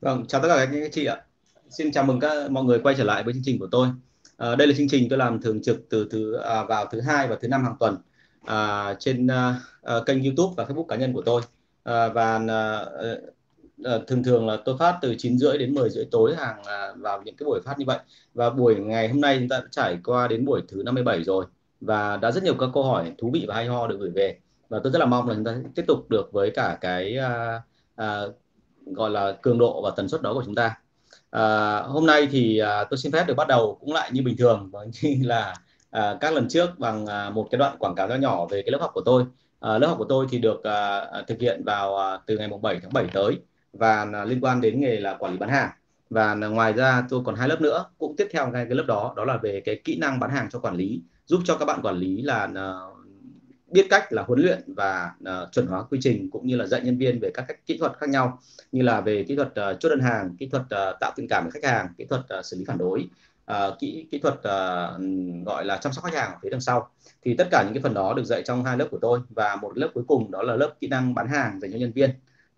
Vâng, chào tất cả các anh chị ạ. Xin chào mừng các mọi người quay trở lại với chương trình của tôi. À, đây là chương trình tôi làm thường trực từ thứ à, vào thứ hai và thứ năm hàng tuần à, trên à, à kênh YouTube và Facebook cá nhân của tôi. À, và à, à, thường thường là tôi phát từ 9 rưỡi đến 10 rưỡi tối hàng à, vào những cái buổi phát như vậy. Và buổi ngày hôm nay chúng ta đã trải qua đến buổi thứ 57 rồi và đã rất nhiều các câu hỏi thú vị và hay ho được gửi về. Và tôi rất là mong là chúng ta tiếp tục được với cả cái à, à, gọi là cường độ và tần suất đó của chúng ta. À, hôm nay thì à, tôi xin phép được bắt đầu cũng lại như bình thường như là à, các lần trước bằng à, một cái đoạn quảng cáo nhỏ nhỏ về cái lớp học của tôi. À, lớp học của tôi thì được à, thực hiện vào à, từ ngày 7 tháng 7 tới và à, liên quan đến nghề là quản lý bán hàng. Và à, ngoài ra tôi còn hai lớp nữa cũng tiếp theo ngay cái lớp đó đó là về cái kỹ năng bán hàng cho quản lý giúp cho các bạn quản lý là à, biết cách là huấn luyện và uh, chuẩn hóa quy trình cũng như là dạy nhân viên về các cách kỹ thuật khác nhau như là về kỹ thuật uh, chốt đơn hàng, kỹ thuật uh, tạo tình cảm với khách hàng, kỹ thuật uh, xử lý phản đối, uh, kỹ kỹ thuật uh, gọi là chăm sóc khách hàng ở phía đằng sau. Thì tất cả những cái phần đó được dạy trong hai lớp của tôi và một lớp cuối cùng đó là lớp kỹ năng bán hàng dành cho nhân viên.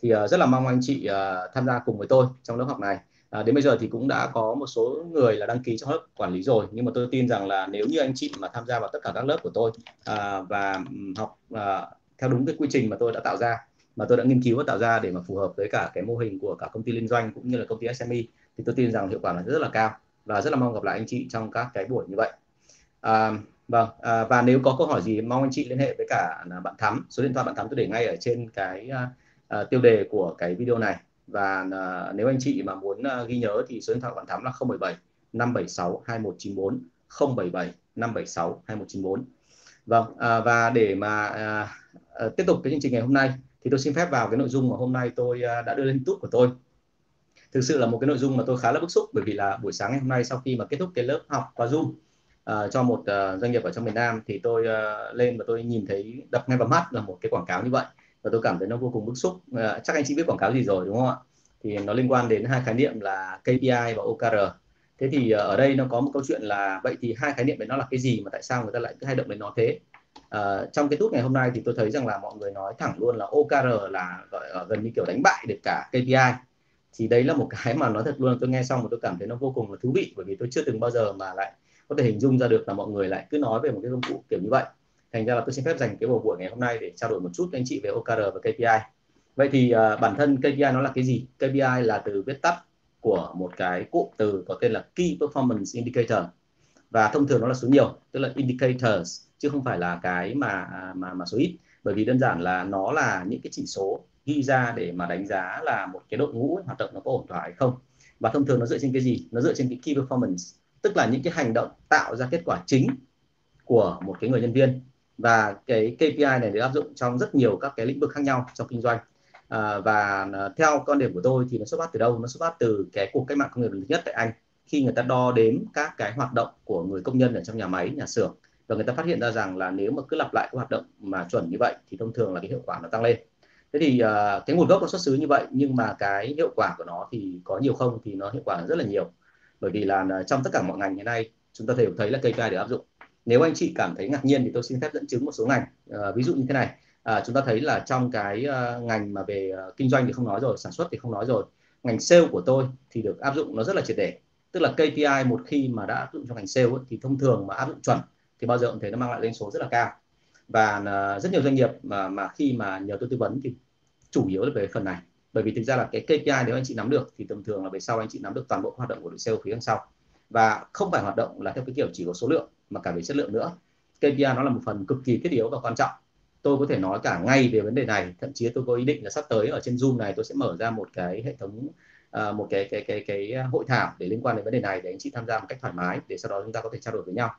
Thì uh, rất là mong anh chị uh, tham gia cùng với tôi trong lớp học này à, đến bây giờ thì cũng đã có một số người là đăng ký trong lớp quản lý rồi. Nhưng mà tôi tin rằng là nếu như anh chị mà tham gia vào tất cả các lớp của tôi à, và học à, theo đúng cái quy trình mà tôi đã tạo ra mà tôi đã nghiên cứu và tạo ra để mà phù hợp với cả cái mô hình của cả công ty liên doanh cũng như là công ty SME thì tôi tin rằng hiệu quả là rất là cao và rất là mong gặp lại anh chị trong các cái buổi như vậy. À, vâng à, và nếu có câu hỏi gì mong anh chị liên hệ với cả bạn Thắm. Số điện thoại bạn Thắm tôi để ngay ở trên cái uh, tiêu đề của cái video này và uh, nếu anh chị mà muốn uh, ghi nhớ thì số điện thoại bạn Thắm là 077 576 2194 077 576 2194 vâng uh, và để mà uh, uh, tiếp tục cái chương trình ngày hôm nay thì tôi xin phép vào cái nội dung mà hôm nay tôi uh, đã đưa lên YouTube của tôi. Thực sự là một cái nội dung mà tôi khá là bức xúc bởi vì là buổi sáng ngày hôm nay sau khi mà kết thúc cái lớp học qua Zoom uh, cho một uh, doanh nghiệp ở trong miền Nam thì tôi uh, lên và tôi nhìn thấy đập ngay vào mắt là một cái quảng cáo như vậy và tôi cảm thấy nó vô cùng bức xúc. À, chắc anh chị biết quảng cáo gì rồi đúng không ạ? Thì nó liên quan đến hai khái niệm là KPI và OKR thế thì ờ, ở đây nó có một câu chuyện là vậy thì hai khái niệm đấy nó là cái gì mà tại sao người ta lại cứ hay động đến nó thế? À, trong cái tút ngày hôm nay thì tôi thấy rằng là mọi người nói thẳng luôn là OKR là gọi là gần như kiểu đánh bại được cả KPI thì đấy là một cái mà nói thật luôn tôi nghe xong mà tôi cảm thấy nó vô cùng là thú vị bởi vì tôi chưa từng bao giờ mà lại có thể hình dung ra được là mọi người lại cứ nói về một cái công cụ kiểu như vậy thành ra là tôi xin phép dành cái buổi buổi ngày hôm nay để trao đổi một chút với anh chị về OKR và KPI vậy thì uh, bản thân KPI nó là cái gì? KPI là từ viết tắt của một cái cụm từ có tên là Key Performance Indicator. Và thông thường nó là số nhiều tức là indicators chứ không phải là cái mà à, mà mà số ít. Bởi vì đơn giản là nó là những cái chỉ số ghi ra để mà đánh giá là một cái đội ngũ hoạt động nó có ổn thỏa hay không. Và thông thường nó dựa trên cái gì? Nó dựa trên cái key performance tức là những cái hành động tạo ra kết quả chính của một cái người nhân viên và cái KPI này được áp dụng trong rất nhiều các cái lĩnh vực khác nhau trong kinh doanh. À, và à, theo quan điểm của tôi thì nó xuất phát từ đâu? Nó xuất phát từ cái cuộc cách mạng công nghiệp lần thứ nhất tại Anh. Khi người ta đo đếm các cái hoạt động của người công nhân ở trong nhà máy nhà xưởng và người ta phát hiện ra rằng là nếu mà cứ lặp lại các hoạt động mà chuẩn như vậy thì thông thường là cái hiệu quả nó tăng lên. Thế thì uh, cái nguồn gốc nó xuất xứ như vậy nhưng mà cái hiệu quả của nó thì có nhiều không thì nó hiệu quả rất là nhiều. Bởi vì là à, trong tất cả mọi ngành hiện nay chúng ta đều thấy là KPI được áp dụng nếu anh chị cảm thấy ngạc nhiên thì tôi xin phép dẫn chứng một số ngành. À, ví dụ như thế này. À, chúng ta thấy là trong cái uh, ngành mà về uh, kinh doanh thì không nói rồi sản xuất thì không nói rồi. Ngành sale của tôi thì được áp dụng nó rất là triệt để. Tức là KPI một khi mà đã áp dụng cho ngành sale ấy, thì thông thường mà áp dụng chuẩn thì bao giờ cũng thấy nó mang lại doanh số rất là cao. Và uh, rất nhiều doanh nghiệp mà mà khi mà nhờ tôi tư vấn thì chủ yếu là về phần này. Bởi vì thực ra là cái KPI nếu anh chị nắm được thì thông thường là về sau anh chị nắm được toàn bộ hoạt động của đội sale phía đằng sau. Và không phải hoạt động là theo cái kiểu chỉ có số lượng mà cả về chất lượng nữa. KPI nó là một phần cực kỳ thiết yếu và quan trọng. Tôi có thể nói cả ngay về vấn đề này thậm chí tôi có ý định là sắp tới ở trên zoom này tôi sẽ mở ra một cái hệ thống uh, một cái cái cái cái hội thảo để liên quan đến vấn đề này để anh chị tham gia một cách thoải mái để sau đó chúng ta có thể trao đổi với nhau.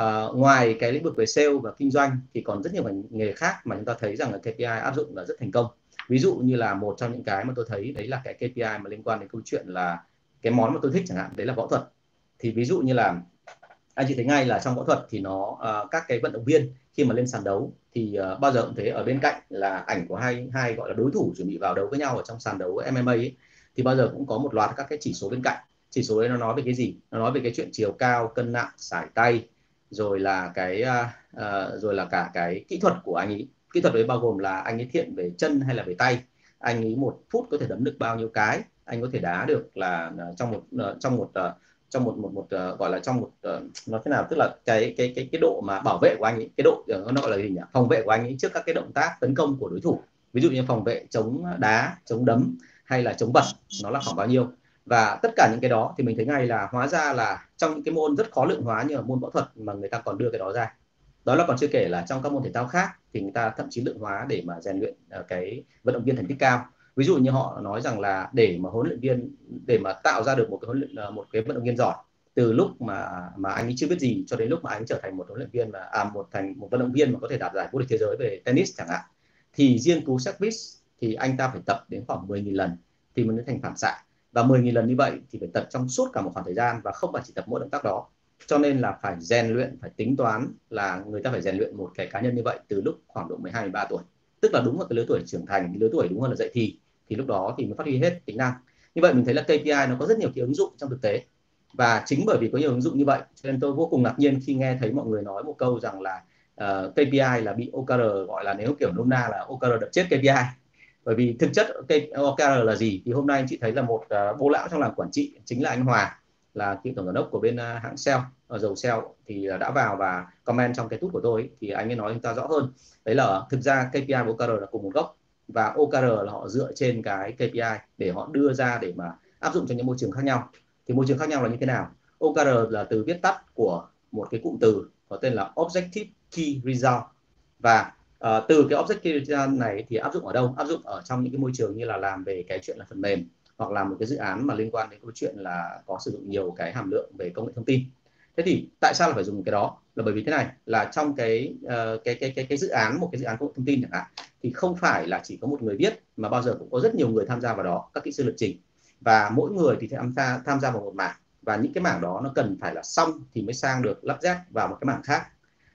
Uh, ngoài cái lĩnh vực về sale và kinh doanh thì còn rất nhiều ngành nghề khác mà chúng ta thấy rằng là KPI áp dụng là rất thành công. Ví dụ như là một trong những cái mà tôi thấy đấy là cái KPI mà liên quan đến câu chuyện là cái món mà tôi thích chẳng hạn đấy là võ thuật. Thì ví dụ như là anh chị thấy ngay là trong võ thuật thì nó uh, các cái vận động viên khi mà lên sàn đấu thì uh, bao giờ cũng thế ở bên cạnh là ảnh của hai hai gọi là đối thủ chuẩn bị vào đấu với nhau ở trong sàn đấu MMA ấy, thì bao giờ cũng có một loạt các cái chỉ số bên cạnh. Chỉ số đấy nó nói về cái gì? Nó nói về cái chuyện chiều cao cân nặng sải tay rồi là cái uh, uh, rồi là cả cái kỹ thuật của anh ấy. Kỹ thuật đấy bao gồm là anh ấy thiện về chân hay là về tay. Anh ấy một phút có thể đấm được bao nhiêu cái anh có thể đá được là trong một trong một trong một một một uh, gọi là trong một ờ, uh, nó thế nào tức là cái cái cái cái độ mà bảo vệ của anh ấy cái độ ờ, nó gọi là gì nhỉ? Phòng vệ của anh ấy trước các cái động tác tấn công của đối thủ. Ví dụ như phòng vệ chống đá chống đấm hay là chống bật nó là khoảng bao nhiêu? Và tất cả những cái đó thì mình thấy ngay là hóa ra là trong những cái môn rất khó lượng hóa như là môn võ thuật mà người ta còn đưa cái đó ra. Đó là còn chưa kể là trong các môn thể thao khác thì người ta thậm chí lượng hóa để mà rèn luyện cái vận động viên thành tích cao ví dụ như họ nói rằng là để mà huấn luyện viên, để mà tạo ra được một cái huấn luyện ờ, một cái vận động viên giỏi, từ lúc mà mà anh ấy chưa biết gì cho đến lúc mà anh trở thành một huấn luyện viên mà à một thành, một vận động viên mà có thể đạt giải vô địch thế giới về tennis chẳng hạn, thì riêng cú service thì anh ta phải tập đến khoảng 10.000 lần thì mới thành phản xạ. Và 10.000 lần như vậy thì phải tập trong suốt cả một khoảng thời gian và không phải chỉ tập mỗi động tác đó. Cho nên là phải rèn luyện, phải tính toán là người ta phải rèn luyện một cái cá nhân như vậy từ lúc khoảng độ 12 13 tuổi. Tức là đúng vào cái lứa tuổi trưởng thành lứa tuổi đúng hơn là dậy thì thì lúc đó thì mới phát huy hết tính năng. Như vậy mình thấy là KPI nó có rất nhiều cái ứng dụng trong thực tế. Và chính bởi vì có nhiều ứng dụng như vậy cho nên tôi vô cùng ngạc nhiên khi nghe thấy mọi người nói một câu rằng là ờ, uh, KPI là bị OKR gọi là nếu kiểu nôm na là OKR đập chết KPI bởi vì thực chất OKR là gì? Thì hôm nay anh chị thấy là một ờ, uh, bố lão trong làng quản trị chính là anh Hòa là cựu tổng giám đốc của bên uh, hãng Shell ở dầu Shell thì uh, đã vào và comment trong cái tút của tôi thì anh ấy nói chúng ta rõ hơn. Đấy là thực ra KPI và OKR là cùng một gốc và OKR là họ dựa trên cái KPI để họ đưa ra để mà áp dụng cho những môi trường khác nhau. Thì môi trường khác nhau là như thế nào? OKR là từ viết tắt của một cái cụm từ có tên là Objective Key Result. Và uh, từ cái Objective Key Result này thì áp dụng ở đâu? Áp dụng ở trong những cái môi trường như là làm về cái chuyện là phần mềm hoặc là một cái dự án mà liên quan đến câu chuyện là có sử dụng nhiều cái hàm lượng về công nghệ thông tin. Thế thì tại sao là phải dùng cái đó? Là bởi vì thế này là trong cái uh, cái, cái cái cái dự án một cái dự án công nghệ thông tin chẳng hạn thì không phải là chỉ có một người viết mà bao giờ cũng có rất nhiều người tham gia vào đó các kỹ sư lập trình. Và mỗi người thì tham gia tham gia vào một mảng. Và những cái mảng đó nó cần phải là xong thì mới sang được lắp ráp vào một cái mảng khác.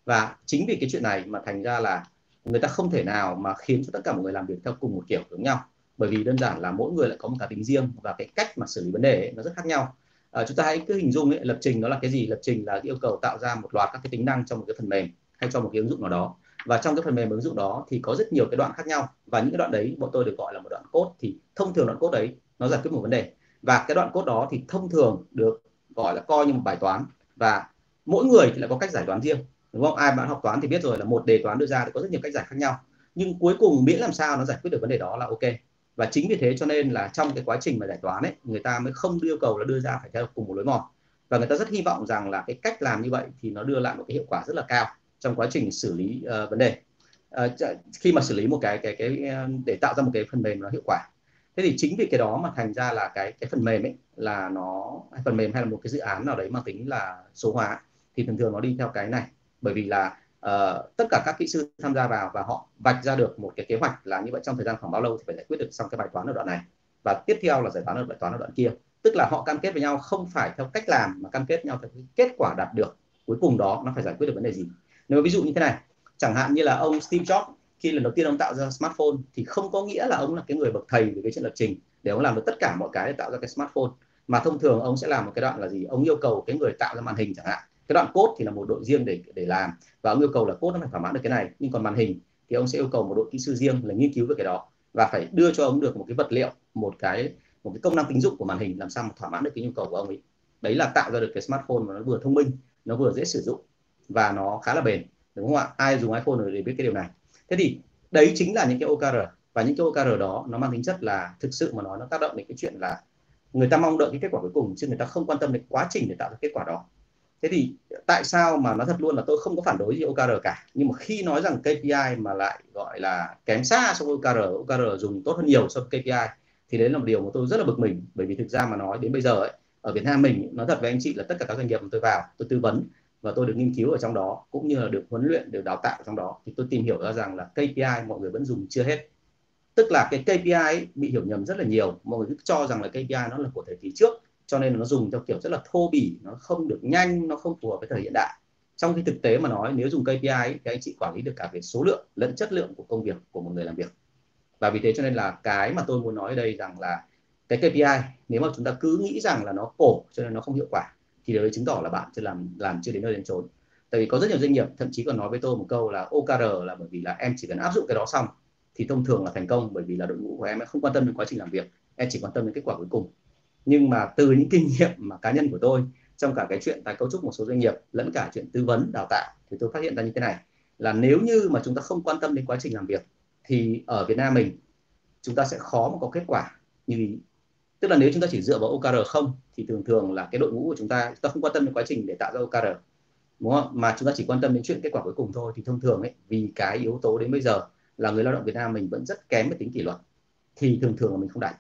Và chính vì cái chuyện này mà thành ra là người ta không thể nào mà khiến cho tất cả mọi người làm việc theo cùng một kiểu giống nhau. Bởi vì đơn giản là mỗi người lại có một cá tính riêng và cái cách mà xử lý vấn đề ấy, nó rất khác nhau. À, chúng ta hãy cứ hình dung ấy, lập trình đó là cái gì? Lập trình là yêu cầu tạo ra một loạt các cái tính năng trong một cái phần mềm hay cho một cái ứng dụng nào đó và trong cái phần mềm ứng dụng đó thì có rất nhiều cái đoạn khác nhau. Và những cái đoạn đấy bọn tôi được gọi là một đoạn cốt thì thông thường đoạn cốt đấy nó giải quyết một vấn đề. Và cái đoạn cốt đó thì thông thường được gọi là coi như một bài toán. Và mỗi người thì lại có cách giải toán riêng, đúng không? Ai bạn học toán thì biết rồi là một đề toán đưa ra thì có rất nhiều cách giải khác nhau. Nhưng cuối cùng miễn làm sao nó giải quyết được vấn đề đó là ok. Và chính vì thế cho nên là trong cái quá trình mà giải toán ấy, người ta mới không yêu cầu là đưa ra phải theo cùng một lối mòn. Và người ta rất hy vọng rằng là cái cách làm như vậy thì nó đưa lại một cái hiệu quả rất là cao trong quá trình xử lý uh, vấn đề. Uh, khi mà xử lý một cái cái cái để tạo ra một cái phần mềm nó hiệu quả. Thế thì chính vì cái đó mà thành ra là cái cái phần mềm ấy là nó phần mềm hay là một cái dự án nào đấy mang tính là số hóa thì thường thường nó đi theo cái này. Bởi vì là uh, tất cả các kỹ sư tham gia vào và họ vạch ra được một cái kế hoạch là như vậy trong thời gian khoảng bao lâu thì phải giải quyết được xong cái bài toán ở đoạn này. Và tiếp theo là giải toán ở bài toán ở đoạn kia. Tức là họ cam kết với nhau không phải theo cách làm mà cam kết nhau theo cái kết quả đạt được. Cuối cùng đó nó phải giải quyết được vấn đề gì? Nếu ví dụ như thế này, chẳng hạn như là ông Steve Jobs, khi lần đầu tiên ông tạo ra smartphone thì không có nghĩa là ông là cái người bậc thầy về cái chuyện lập trình. Để ông làm được tất cả mọi cái để tạo ra cái smartphone. Mà thông thường ông sẽ làm một cái đoạn là gì? Ông yêu cầu cái người tạo ra màn hình chẳng hạn. Cái đoạn code thì là một đội riêng để để làm. Và ông yêu cầu là code nó phải thỏa mãn được cái này. Nhưng còn màn hình thì ông sẽ yêu cầu một đội kỹ sư riêng là nghiên cứu về cái đó. Và phải đưa cho ông được một cái vật liệu, một cái một cái công năng tính dụng của màn hình làm sao mà thỏa mãn được cái nhu cầu của ông ấy. Đấy là tạo ra được cái smartphone mà nó vừa thông minh, nó vừa dễ sử dụng và nó khá là bền đúng không ạ? Ai dùng iPhone rồi để biết cái điều này. Thế thì đấy chính là những cái OKR và những cái OKR đó nó mang tính chất là thực sự mà nói nó tác động đến cái chuyện là người ta mong đợi cái kết quả cuối cùng chứ người ta không quan tâm đến quá trình để tạo ra kết quả đó. Thế thì tại sao mà nó thật luôn là tôi không có phản đối gì OKR cả nhưng mà khi nói rằng KPI mà lại gọi là kém xa so với OKR OKR dùng tốt hơn nhiều so với KPI thì đấy là một điều mà tôi rất là bực mình. Bởi vì thực ra mà nói đến bây giờ ấy, ở Việt Nam mình nói thật với anh chị là tất cả các doanh nghiệp mà tôi vào tôi tư vấn và tôi được nghiên cứu ở trong đó cũng như là được huấn luyện được đào tạo trong đó thì tôi tìm hiểu ra rằng là KPI mọi người vẫn dùng chưa hết. Tức là cái KPI ấy bị hiểu nhầm rất là nhiều. Mọi người cứ cho rằng là KPI nó là của thời kỳ trước cho nên nó dùng theo kiểu rất là thô bỉ nó không được nhanh nó không phù hợp với thời hiện đại. Trong khi thực tế mà nói nếu dùng KPI ấy, thì anh chị quản lý được cả về số lượng lẫn chất lượng của công việc của một người làm việc. Và vì thế cho nên là cái mà tôi muốn nói ở đây rằng là cái KPI nếu mà chúng ta cứ nghĩ rằng là nó cổ cho nên nó không hiệu quả thì điều đấy chứng tỏ là bạn chưa làm làm chưa đến nơi đến chốn tại vì có rất nhiều doanh nghiệp, thậm chí còn nói với tôi một câu là OKR là bởi vì là em chỉ cần áp dụng cái đó xong thì thông thường là thành công, bởi vì là đội ngũ của em không quan tâm đến quá trình làm việc, em chỉ quan tâm đến kết quả cuối cùng nhưng mà từ những kinh nghiệm mà cá nhân của tôi, trong cả cái chuyện tái cấu trúc một số doanh nghiệp, lẫn cả chuyện tư vấn, đào tạo, thì tôi phát hiện ra như thế này, là nếu như mà chúng ta không quan tâm đến quá trình làm việc, thì ở Việt Nam mình, chúng ta sẽ khó mà có kết quả như ý tức là nếu chúng ta chỉ dựa vào OKR không, thì thường thường là cái đội ngũ của chúng ta chúng ta không quan tâm đến quá trình để tạo ra OKR đúng không? Mà chúng ta chỉ quan tâm đến chuyện kết quả cuối cùng thôi. Thì thông thường ấy, vì cái yếu tố đến bây giờ là người lao động Việt Nam mình vẫn rất kém về tính kỷ luật, thì thường thường là mình không đạt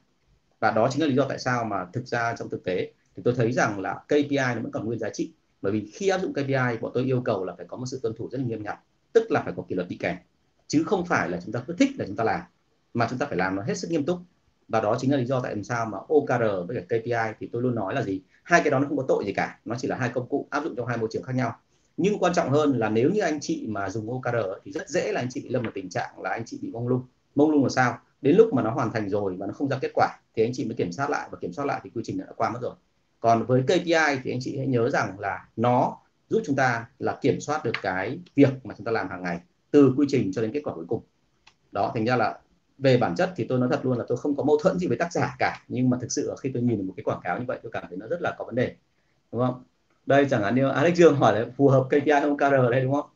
và đó chính là lý do tại sao mà thực ra trong thực tế thì tôi thấy rằng là KPI nó vẫn còn nguyên giá trị. Bởi vì khi áp dụng KPI bọn tôi yêu cầu là phải có một sự tuân thủ rất là nghiêm ngặt, tức là phải có kỷ luật đi kèm, chứ không phải là chúng ta cứ thích là chúng ta làm, mà chúng ta phải làm nó hết sức nghiêm túc và đó chính là lý do tại sao mà OKR với cả KPI thì tôi luôn nói là gì? Hai cái đó nó không có tội gì cả. Nó chỉ là hai công cụ áp dụng trong hai môi trường khác nhau. Nhưng quan trọng hơn là nếu như anh chị mà dùng OKR thì rất dễ là anh chị bị lâm vào tình trạng là anh chị bị mông lung. Mông lung là sao? Đến lúc mà nó hoàn thành rồi và nó không ra kết quả thì anh chị mới kiểm soát lại. Và kiểm soát lại thì quy trình đã qua mất rồi. Còn với KPI thì anh chị hãy nhớ rằng là nó giúp chúng ta là kiểm soát được cái việc mà chúng ta làm hàng ngày từ quy trình cho đến kết quả cuối cùng. Đó, thành ra là về bản chất thì tôi nói thật luôn là tôi không có mâu thuẫn gì với tác giả cả, nhưng mà thực sự khi tôi nhìn một cái quảng cáo như vậy tôi cảm thấy nó rất là có vấn đề, đúng không? Đây chẳng hạn như Alex Dương hỏi là phù hợp KPI không KR đây đúng không?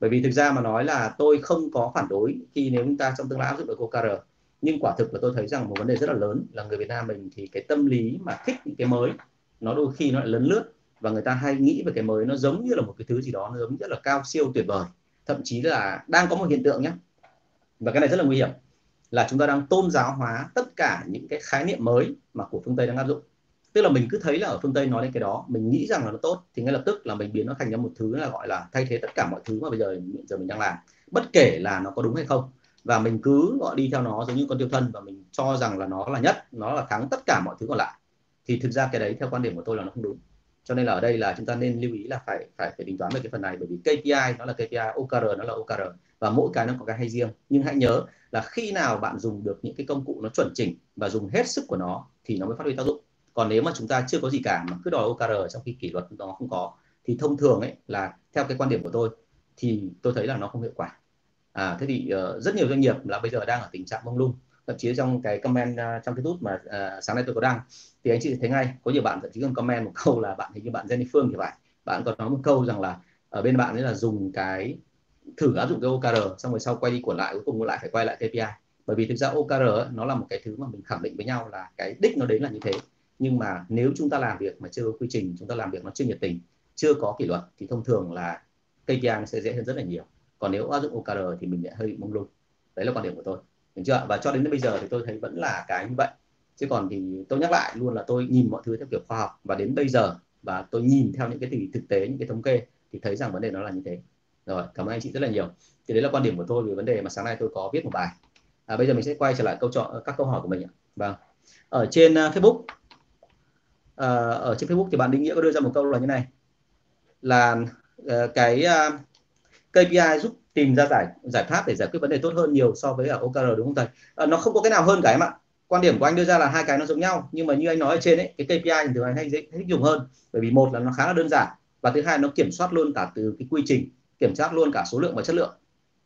Bởi vì thực ra mà nói là tôi không có phản đối khi nếu chúng ta trong tương lai áp dụng được OKR nhưng quả thực là tôi thấy rằng một vấn đề rất là lớn là người Việt Nam mình thì cái tâm lý mà thích những cái mới, nó đôi khi nó lại lấn lướt và người ta hay nghĩ về cái mới nó giống như là một cái thứ gì đó, nó giống rất là cao siêu tuyệt vời, thậm chí là đang có một hiện tượng nhé và cái này rất là nguy hiểm là chúng ta đang tôn giáo hóa tất cả những cái khái niệm mới mà của phương Tây đang áp dụng. Tức là mình cứ thấy là ở phương Tây nói đến cái đó, mình nghĩ rằng là nó tốt, thì ngay lập tức là mình biến nó thành ra một thứ là gọi là thay thế tất cả mọi thứ mà bây giờ giờ mình đang làm, bất kể là nó có đúng hay không. Và mình cứ gọi đi theo nó giống như con tiêu thân và mình cho rằng là nó là nhất, nó là thắng tất cả mọi thứ còn lại. Thì thực ra cái đấy theo quan điểm của tôi là nó không đúng. Cho nên là ở đây là chúng ta nên lưu ý là phải phải phải tính toán về cái phần này, bởi vì KPI nó là KPI OKR nó là OKR và mỗi cái nó có cái hay riêng. Nhưng hãy nhớ là khi nào bạn dùng được những cái công cụ nó chuẩn chỉnh và dùng hết sức của nó thì nó mới phát huy tác dụng. Còn nếu mà chúng ta chưa có gì cả mà cứ đòi OKR trong khi kỷ luật nó không có thì thông thường ấy là theo cái quan điểm của tôi thì tôi thấy là nó không hiệu quả. À, thế thì uh, rất nhiều doanh nghiệp là bây giờ đang ở tình trạng mông lung. Thậm chí trong cái comment uh, trong youtube mà uh, sáng nay tôi có đăng thì anh chị thấy ngay có nhiều bạn thậm chí còn comment một câu là bạn hình như bạn Jenny Phương thì phải. Bạn còn nói một câu rằng là ở bên bạn ấy là dùng cái thử áp dụng cái OKR xong rồi sau quay đi của lại, cuối cùng lại phải quay lại KPI bởi vì thực ra OKR nó là một cái thứ mà mình khẳng định với nhau là cái đích nó đến là như thế. Nhưng mà nếu chúng ta làm việc mà chưa có quy trình, chúng ta làm việc nó chưa nhiệt tình, chưa có kỷ luật, thì thông thường là KPI nó sẽ dễ hơn rất là nhiều. Còn nếu áp dụng OKR thì mình lại hơi mông lung. Đấy là quan điểm của tôi. Được chưa và cho đến bây giờ thì tôi thấy vẫn là cái như vậy. Chứ còn thì tôi nhắc lại luôn là tôi nhìn mọi thứ theo kiểu khoa học. Và đến bây giờ, và tôi nhìn theo những cái thực tế, những cái thống kê, thì thấy rằng vấn đề nó là như thế rồi cảm ơn anh chị rất là nhiều. Thì đấy là quan điểm của tôi về vấn đề mà sáng nay tôi có viết một bài. À, bây giờ mình sẽ quay trở lại câu chọn các câu hỏi của mình ạ. Vâng. Ở trên uh, Facebook. Uh, ở trên Facebook thì bạn định nghĩa có đưa ra một câu là như này. Là uh, cái uh, KPI giúp tìm ra giải giải pháp để giải quyết vấn đề tốt hơn nhiều so với ở OKR đúng không thầy? À, nó không có cái nào hơn cả em ạ. Quan điểm của anh đưa ra là hai cái nó giống nhau nhưng mà như anh nói ở trên ấy, cái KPI thì thường anh hay dễ thích dùng hơn. Bởi vì một là nó khá là đơn giản và thứ hai nó kiểm soát luôn cả từ cái quy trình, kiểm soát luôn cả số lượng và chất lượng.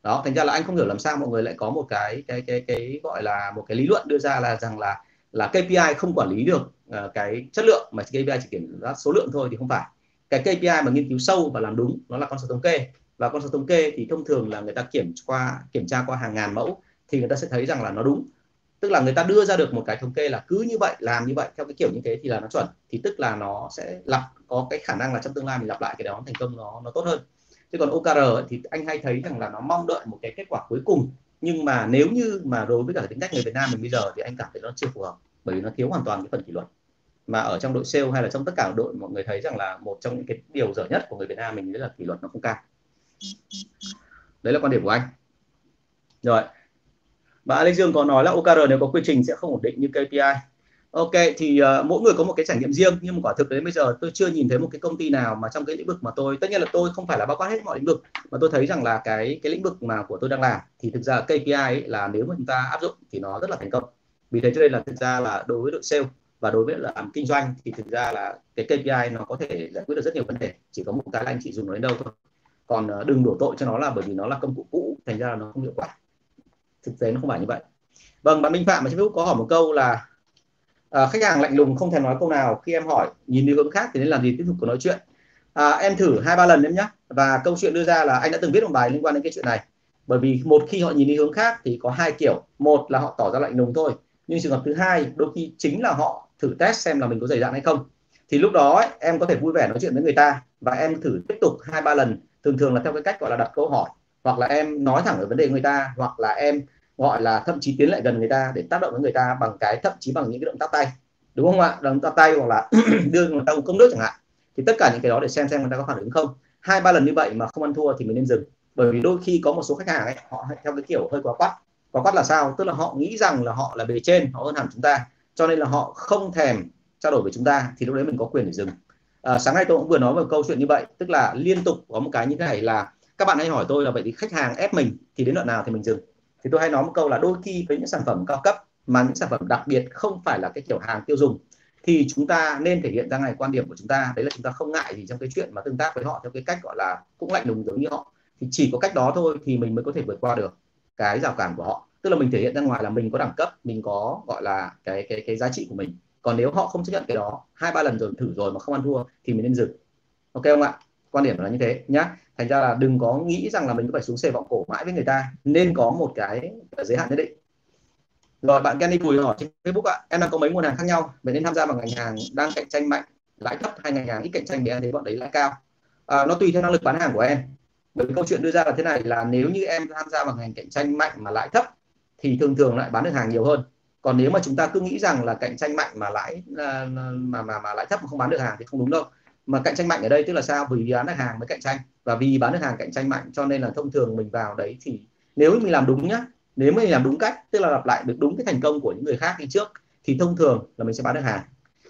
Đó, thành ra là anh không hiểu làm sao mọi người lại có một cái cái cái cái gọi là một cái lý luận đưa ra là rằng là là KPI không quản lý được uh, cái chất lượng mà KPI chỉ kiểm soát số lượng thôi thì không phải. Cái KPI mà nghiên cứu sâu và làm đúng nó là con số thống kê và con số thống kê thì thông thường là người ta kiểm qua kiểm tra qua hàng ngàn mẫu thì người ta sẽ thấy rằng là nó đúng tức là người ta đưa ra được một cái thống kê là cứ như vậy làm như vậy theo cái kiểu như thế thì là nó chuẩn thì tức là nó sẽ lặp có cái khả năng là trong tương lai mình lặp lại cái đó thành công nó nó tốt hơn chứ còn OKR thì anh hay thấy rằng là nó mong đợi một cái kết quả cuối cùng. Nhưng mà nếu như mà đối với cả tính cách người Việt Nam mình bây giờ thì anh cảm thấy nó chưa phù hợp, bởi vì nó thiếu hoàn toàn cái phần kỷ luật. Mà ở trong đội sale hay là trong tất cả đội, mọi người thấy rằng là một trong những cái điều dở nhất của người Việt Nam mình đấy là kỷ luật nó không cao. Đấy là quan điểm của anh. Rồi. Và Alex Dương có nói là OKR nếu có quy trình sẽ không ổn định như KPI Ok thì uh, mỗi người có một cái trải nghiệm riêng nhưng mà quả thực đến bây giờ tôi chưa nhìn thấy một cái công ty nào mà trong cái lĩnh vực mà tôi tất nhiên là tôi không phải là bao quát hết mọi lĩnh vực mà tôi thấy rằng là cái cái lĩnh vực mà của tôi đang làm thì thực ra KPI ấy là nếu mà chúng ta áp dụng thì nó rất là thành công. Vì thế cho nên là thực ra là đối với đội sale và đối với làm kinh doanh thì thực ra là cái KPI nó có thể giải quyết được rất nhiều vấn đề chỉ có một cái là anh chị dùng nó đến đâu thôi. Còn uh, đừng đổ tội cho nó là bởi vì nó là công cụ cũ thành ra là nó không hiệu quả. Thực tế nó không phải như vậy. Vâng bạn Minh Phạm ở trên Facebook có hỏi một câu là à, khách hàng lạnh lùng không thèm nói câu nào. Khi em hỏi nhìn đi hướng khác thì nên làm gì? Tiếp tục cuộc nói chuyện. À, em thử hai ba lần em nhé. Và câu chuyện đưa ra là anh đã từng viết một bài liên quan đến cái chuyện này. Bởi vì một khi họ nhìn đi hướng khác thì có hai kiểu. Một là họ tỏ ra lạnh lùng thôi. Nhưng trường hợp thứ hai đôi khi chính là họ thử test xem là mình có dày dạn hay không. Thì lúc đó ấy, em có thể vui vẻ nói chuyện với người ta và em thử tiếp tục hai ba lần. Thường thường là theo cái cách gọi là đặt câu hỏi. Hoặc là em nói thẳng về vấn đề người ta. Hoặc là em gọi là thậm chí tiến lại gần người ta để tác động với người ta bằng cái thậm chí bằng những cái động tác tay. Đúng không ạ? Động tác tay hoặc là đưa người ta uống cốc nước chẳng hạn. Thì tất cả những cái đó để xem xem người ta có phản ứng không. Hai ba lần như vậy mà không ăn thua thì mình nên dừng. Bởi vì đôi khi có một số khách hàng ấy họ theo cái kiểu hơi quá quát quá quát là sao? Tức là họ nghĩ rằng là họ là bề trên họ hơn hẳn chúng ta. Cho nên là họ không thèm trao đổi với chúng ta thì lúc đấy mình có quyền để dừng. À, sáng nay tôi cũng vừa nói một câu chuyện như vậy tức là liên tục có một cái như thế này là các bạn hay hỏi tôi là vậy thì khách hàng ép mình thì đến đoạn nào thì mình dừng thì tôi hay nói một câu là đôi khi với những sản phẩm cao cấp mà những sản phẩm đặc biệt không phải là cái kiểu hàng tiêu dùng, thì chúng ta nên thể hiện ra ngày quan điểm của chúng ta. Đấy là chúng ta không ngại gì trong cái chuyện mà tương tác với họ theo cái cách gọi là cũng lạnh lùng giống như họ. Thì chỉ có cách đó thôi thì mình mới có thể vượt qua được cái rào cản của họ. Tức là mình thể hiện ra ngoài là mình có đẳng cấp, mình có gọi là cái cái cái giá trị của mình. Còn nếu họ không chấp nhận cái đó, hai ba lần rồi thử rồi mà không ăn thua thì mình nên dừng. Ok không ạ? Quan điểm là như thế nhá. Thành ra là đừng có nghĩ rằng là mình cứ phải xuống xe vọng cổ mãi với người ta nên có một cái giới hạn nhất định. Rồi bạn Kenny Bùi hỏi trên Facebook ạ em đang có mấy nguồn hàng khác nhau? Vậy nên tham gia vào ngành hàng đang cạnh tranh mạnh lãi thấp hay ngành hàng ít cạnh tranh thì em thấy bọn đấy lãi cao? À, nó tùy theo năng lực bán hàng của em. Bởi vì câu chuyện đưa ra là thế này là nếu như em tham gia vào ngành cạnh tranh mạnh mà lãi thấp thì thường thường lại bán được hàng nhiều hơn. Còn nếu mà chúng ta cứ nghĩ rằng là cạnh tranh mạnh mà lãi mà mà mà lãi thấp mà không bán được hàng thì không đúng đâu mà cạnh tranh mạnh ở đây tức là sao? Vì bán được hàng mới cạnh tranh. Và vì bán được hàng cạnh tranh mạnh cho nên là thông thường mình vào đấy thì nếu mình làm đúng nhá, nếu mình làm đúng cách, tức là lặp lại được đúng cái thành công của những người khác đi trước, thì thông thường là mình sẽ bán được hàng.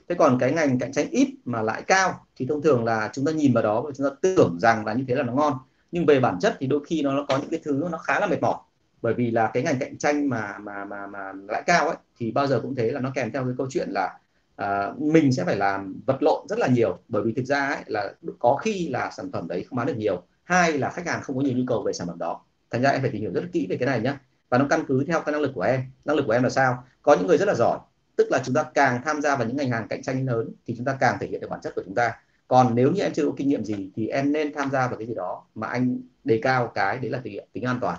Thế còn cái ngành cạnh tranh ít mà lãi cao thì thông thường là chúng ta nhìn vào đó và chúng ta tưởng rằng là như thế là nó ngon. Nhưng về bản chất thì đôi khi nó có những cái thứ nó khá là mệt mỏi. Bởi vì là cái ngành cạnh tranh mà mà mà mà lãi cao ấy, thì bao giờ cũng thế là nó kèm theo cái câu chuyện là à, mình sẽ phải làm vật lộn rất là nhiều bởi vì thực ra ấy, là có khi là sản phẩm đấy không bán được nhiều hai là khách hàng không có nhiều nhu cầu về sản phẩm đó. Thành ra em phải tìm hiểu rất kỹ về cái này nhé và nó căn cứ theo cái năng lực của em. Năng lực của em là sao? Có những người rất là giỏi tức là chúng ta càng tham gia vào những ngành hàng cạnh tranh lớn thì chúng ta càng thể hiện được bản chất của chúng ta. Còn nếu như em chưa có kinh nghiệm gì thì em nên tham gia vào cái gì đó mà anh đề cao cái đấy là tính, tính an toàn.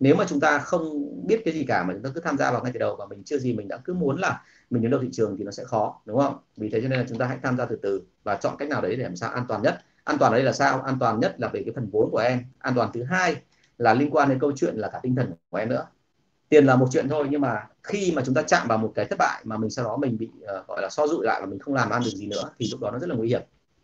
Nếu mà chúng ta không biết cái gì cả mà chúng ta cứ tham gia vào ngay từ đầu và mình chưa gì mình đã cứ muốn là mình đến đầu thị trường thì nó sẽ khó đúng không? Vì thế cho nên là chúng ta hãy tham gia từ từ và chọn cách nào đấy để làm sao an toàn nhất. An toàn ở đây là sao? An toàn nhất là về cái phần vốn của em. An toàn thứ hai là liên quan đến câu chuyện là cả tinh thần của em nữa. Tiền là một chuyện thôi nhưng mà khi mà chúng ta chạm vào một cái thất bại mà mình sau đó mình bị uh, gọi là so dụi lại và mình không làm ăn được gì nữa thì lúc đó nó rất là nguy hiểm.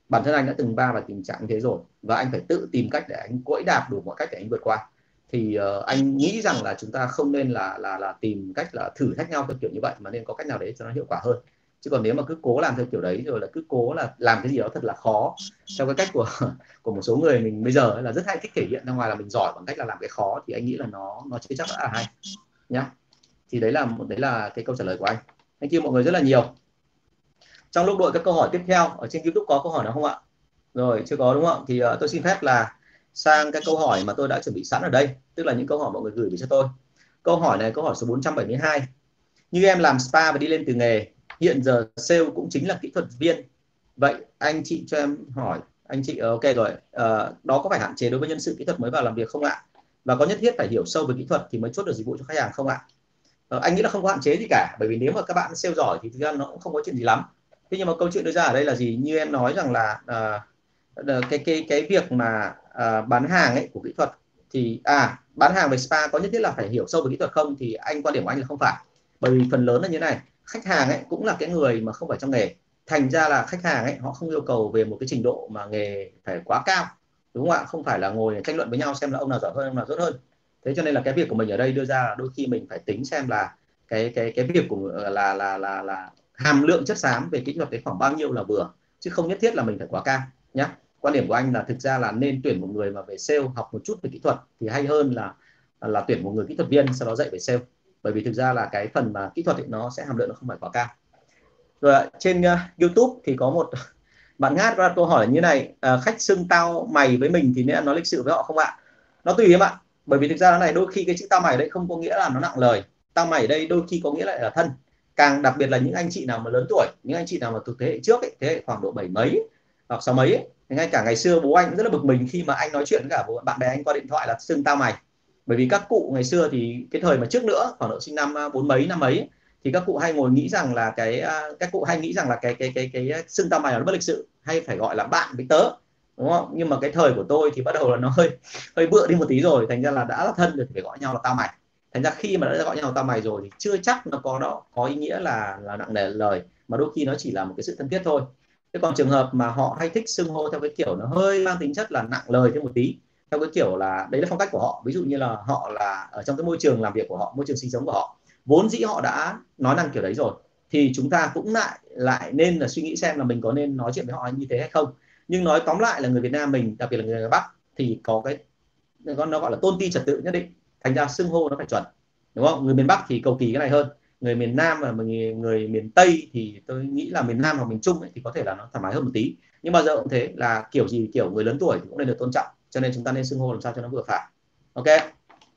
Bản thân anh đã từng va vào tình trạng như thế rồi và anh phải tự tìm cách để anh quẫy đạp đủ mọi cách để anh vượt qua thì uh, anh nghĩ rằng là chúng ta không nên là là là tìm cách là thử thách nhau theo kiểu như vậy mà nên có cách nào đấy cho nó hiệu quả hơn. Chứ còn nếu mà cứ cố làm theo kiểu đấy rồi là cứ cố là làm cái gì đó thật là khó. Theo cái cách của của một số người mình bây giờ là rất hay thích thể hiện ra ngoài là mình giỏi bằng cách là làm cái khó thì anh nghĩ là nó nó chưa chắc đã là hay. Nhá. Thì đấy là một đấy là cái câu trả lời của anh. Thank you mọi người rất là nhiều. Trong lúc đội các câu hỏi tiếp theo ở trên youtube có câu hỏi nào không ạ? Rồi chưa có đúng không thì uh, tôi xin phép là sang cái câu hỏi mà tôi đã chuẩn bị sẵn ở đây tức là những câu hỏi mọi người gửi về cho tôi. Câu hỏi này câu hỏi số 472 như em làm spa và đi lên từ nghề hiện giờ sale cũng chính là kỹ thuật viên. Vậy anh chị cho em hỏi anh chị ờ, ok rồi. À, đó có phải hạn chế đối với nhân sự kỹ thuật mới vào làm việc không ạ? Và có nhất thiết phải hiểu sâu về kỹ thuật thì mới chốt được dịch vụ cho khách hàng không ạ? À, anh nghĩ là không có hạn chế gì cả bởi vì nếu mà các bạn sale giỏi thì thực ra nó cũng không có chuyện gì lắm. Thế nhưng mà câu chuyện đưa ra ở đây là gì? Như em nói rằng là à, cái cái cái việc mà À, bán hàng ấy của kỹ thuật thì à bán hàng về spa có nhất thiết là phải hiểu sâu về kỹ thuật không thì anh, quan điểm của anh là không phải. Bởi vì phần lớn là như này, khách hàng ấy cũng là cái người mà không phải trong nghề. Thành ra là khách hàng ấy, họ không yêu cầu về một cái trình độ mà nghề phải quá cao, đúng không ạ? Không phải là ngồi tranh luận với nhau xem là ông nào giỏi hơn, ông nào tốt hơn. Thế cho nên là cái việc của mình ở đây đưa ra là đôi khi mình phải tính xem là cái cái cái việc của, là là là là hàm lượng chất xám về kỹ thuật đấy khoảng bao nhiêu là vừa, chứ không nhất thiết là mình phải quá cao nhé quan điểm của anh là thực ra là nên tuyển một người mà về sale học một chút về kỹ thuật thì hay hơn là là tuyển một người kỹ thuật viên sau đó dạy về sale. Bởi vì thực ra là cái phần mà kỹ thuật thì nó sẽ hàm lượng nó không phải quá cao. Rồi trên uh, YouTube thì có một bạn ngát ra câu hỏi như này uh, khách xưng tao mày với mình thì nên nói lịch sự với họ không ạ? Nó tùy em ạ. Bởi vì thực ra nó này đôi khi cái chữ tao mày đấy không có nghĩa là nó nặng lời. Tao mày đây đôi khi có nghĩa lại là thân. Càng đặc biệt là những anh chị nào mà lớn tuổi những anh chị nào mà thuộc thế hệ trước ấy, thế hệ khoảng độ bảy mấy hoặc sáu mấy ấy, ngay cả ngày xưa bố anh cũng rất là bực mình khi mà anh nói chuyện với cả bạn bè anh qua điện thoại là xưng tao mày. Bởi vì các cụ ngày xưa thì cái thời mà trước nữa khoảng độ sinh năm à, bốn mấy năm ấy thì các cụ hay ngồi nghĩ rằng là cái à, các cụ hay nghĩ rằng là cái cái cái cái, cái xưng tao mày là nó bất lịch sự hay phải gọi là bạn với tớ đúng không? Nhưng mà cái thời của tôi thì bắt đầu là nó hơi hơi bựa đi một tí rồi thành ra là đã là thân rồi thì phải gọi nhau là tao mày. Thành ra khi mà đã gọi nhau là tao mày rồi thì chưa chắc nó có đó có ý nghĩa là là nặng nề lời mà đôi khi nó chỉ là một cái sự thân thiết thôi thế còn trường hợp mà họ hay thích xưng hô theo cái kiểu nó hơi mang tính chất là nặng lời thêm một tí, theo cái kiểu là đấy là phong cách của họ. Ví dụ như là họ là ở trong cái môi trường làm việc của họ, môi trường sinh sống của họ, vốn dĩ họ đã nói năng kiểu đấy rồi, thì chúng ta cũng lại lại nên là suy nghĩ xem là mình có nên nói chuyện với họ như thế hay không. Nhưng nói tóm lại là người Việt Nam mình, đặc biệt là người Bắc, thì có cái, nó gọi là tôn ti trật tự nhất định, thành ra xưng hô nó phải chuẩn, đúng không? Người miền Bắc thì cầu kỳ cái này hơn người miền Nam và người, người miền Tây thì tôi nghĩ là miền Nam hoặc miền Trung ấy, thì có thể là nó thoải mái hơn một tí. Nhưng bao giờ cũng thế là kiểu gì kiểu người lớn tuổi thì cũng nên được tôn trọng. Cho nên chúng ta nên xưng hô làm sao cho nó vừa phải. Ok?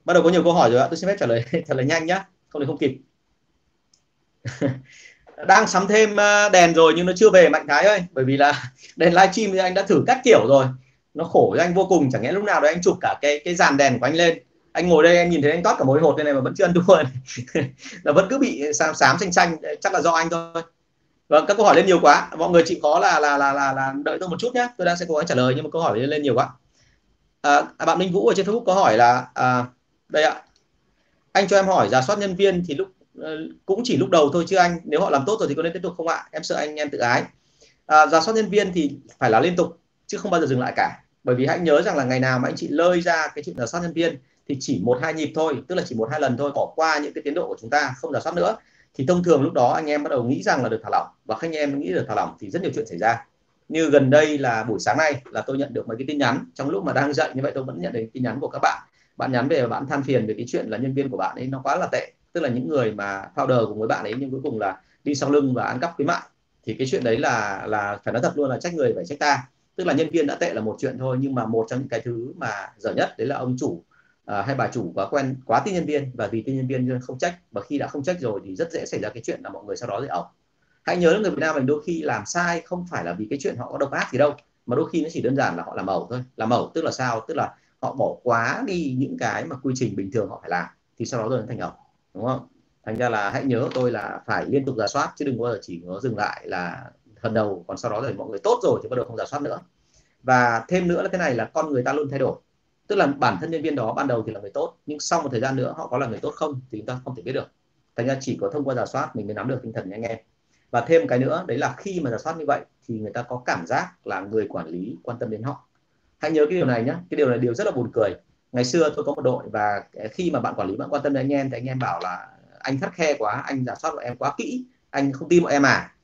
Bắt đầu có nhiều câu hỏi rồi ạ. Tôi xin phép trả lời trả lời nhanh nhá. Không thì không kịp. Đang sắm thêm ờ, đèn rồi nhưng nó chưa về mạnh thái ơi. Bởi vì là đèn livestream thì anh đã thử các kiểu rồi. Nó khổ cho anh vô cùng chẳng lẽ lúc nào đấy anh chụp cả cái cái dàn đèn của anh lên anh ngồi đây anh nhìn thấy anh toát cả mối hột đây này mà vẫn chưa ăn thua là vẫn cứ bị xám xám xanh xanh chắc là do anh thôi. Vâng các câu hỏi lên nhiều quá. Mọi người chịu khó là là là là, là đợi tôi một chút nhé tôi đang sẽ cố gắng trả lời nhưng mà câu hỏi lên, lên nhiều quá. À, à, bạn Minh Vũ ở trên Facebook có hỏi là à, đây ạ. Anh cho em hỏi giả soát nhân viên thì lúc ờ, cũng chỉ lúc đầu thôi chứ anh nếu họ làm tốt rồi thì có nên tiếp tục không ạ? Em sợ anh em tự ái. À, giả soát nhân viên thì phải là liên tục chứ không bao giờ dừng lại cả. Bởi vì hãy nhớ rằng là ngày nào mà anh chị lơi ra cái chuyện giả soát nhân viên thì chỉ một hai nhịp thôi, tức là chỉ một hai lần thôi, bỏ qua những cái tiến độ của chúng ta, không giả soát nữa. Thì thông thường lúc đó anh em bắt đầu nghĩ rằng là được thả lỏng, và khách anh em nghĩ được thả lỏng thì rất nhiều chuyện xảy ra. Như gần đây là buổi sáng nay là tôi nhận được mấy cái tin nhắn. Trong lúc mà đang dậy như vậy tôi vẫn nhận được tin nhắn của các bạn. Bạn nhắn về bạn than phiền về cái chuyện là nhân viên của bạn ấy nó quá là tệ. Tức là những người mà founder cùng với bạn ấy nhưng cuối cùng là đi sau lưng và ăn cắp khuyến mại thì cái chuyện đấy là là phải nói thật luôn là trách người phải trách ta. Tức là nhân viên đã tệ là một chuyện thôi, nhưng mà một trong những cái thứ mà dở nhất đấy là ông chủ à, hay bà chủ quá quen quá tin nhân viên và vì tin nhân viên không trách. Và khi đã không trách rồi thì rất dễ xảy ra cái chuyện là mọi người sau đó dễ ẩu. hãy nhớ người Việt Nam mình đôi khi làm sai không phải là vì cái chuyện họ có độc ác gì đâu mà đôi khi nó chỉ đơn giản là họ làm ẩu thôi. Làm ẩu tức là sao? Tức là họ bỏ quá đi những cái mà quy trình bình thường họ phải làm thì sau đó rồi thành ẩu đúng không? Thành ra là hãy nhớ tôi là phải liên tục giả soát chứ đừng bao giờ chỉ có dừng lại là phần đầu còn sau đó rồi mọi người tốt rồi thì bắt đầu không giả soát nữa. Và thêm nữa là thế này là con người ta luôn thay đổi tức là bản thân nhân viên đó ban đầu thì là người tốt, nhưng sau một thời gian nữa họ có là người tốt không thì chúng ta không thể biết được. Thành ra chỉ có thông qua giả soát mình mới nắm được tinh thần anh em. Và thêm cái nữa, đấy là khi mà giả soát như vậy thì người ta có cảm giác là người quản lý quan tâm đến họ. Hãy nhớ cái điều này nhé cái điều này điều rất là buồn cười. Ngày xưa tôi có một đội và khi mà bạn quản lý bạn quan tâm đến anh em thì anh em bảo là anh khắt khe quá, anh giả soát bọn em quá kỹ, anh không tin bọn em à.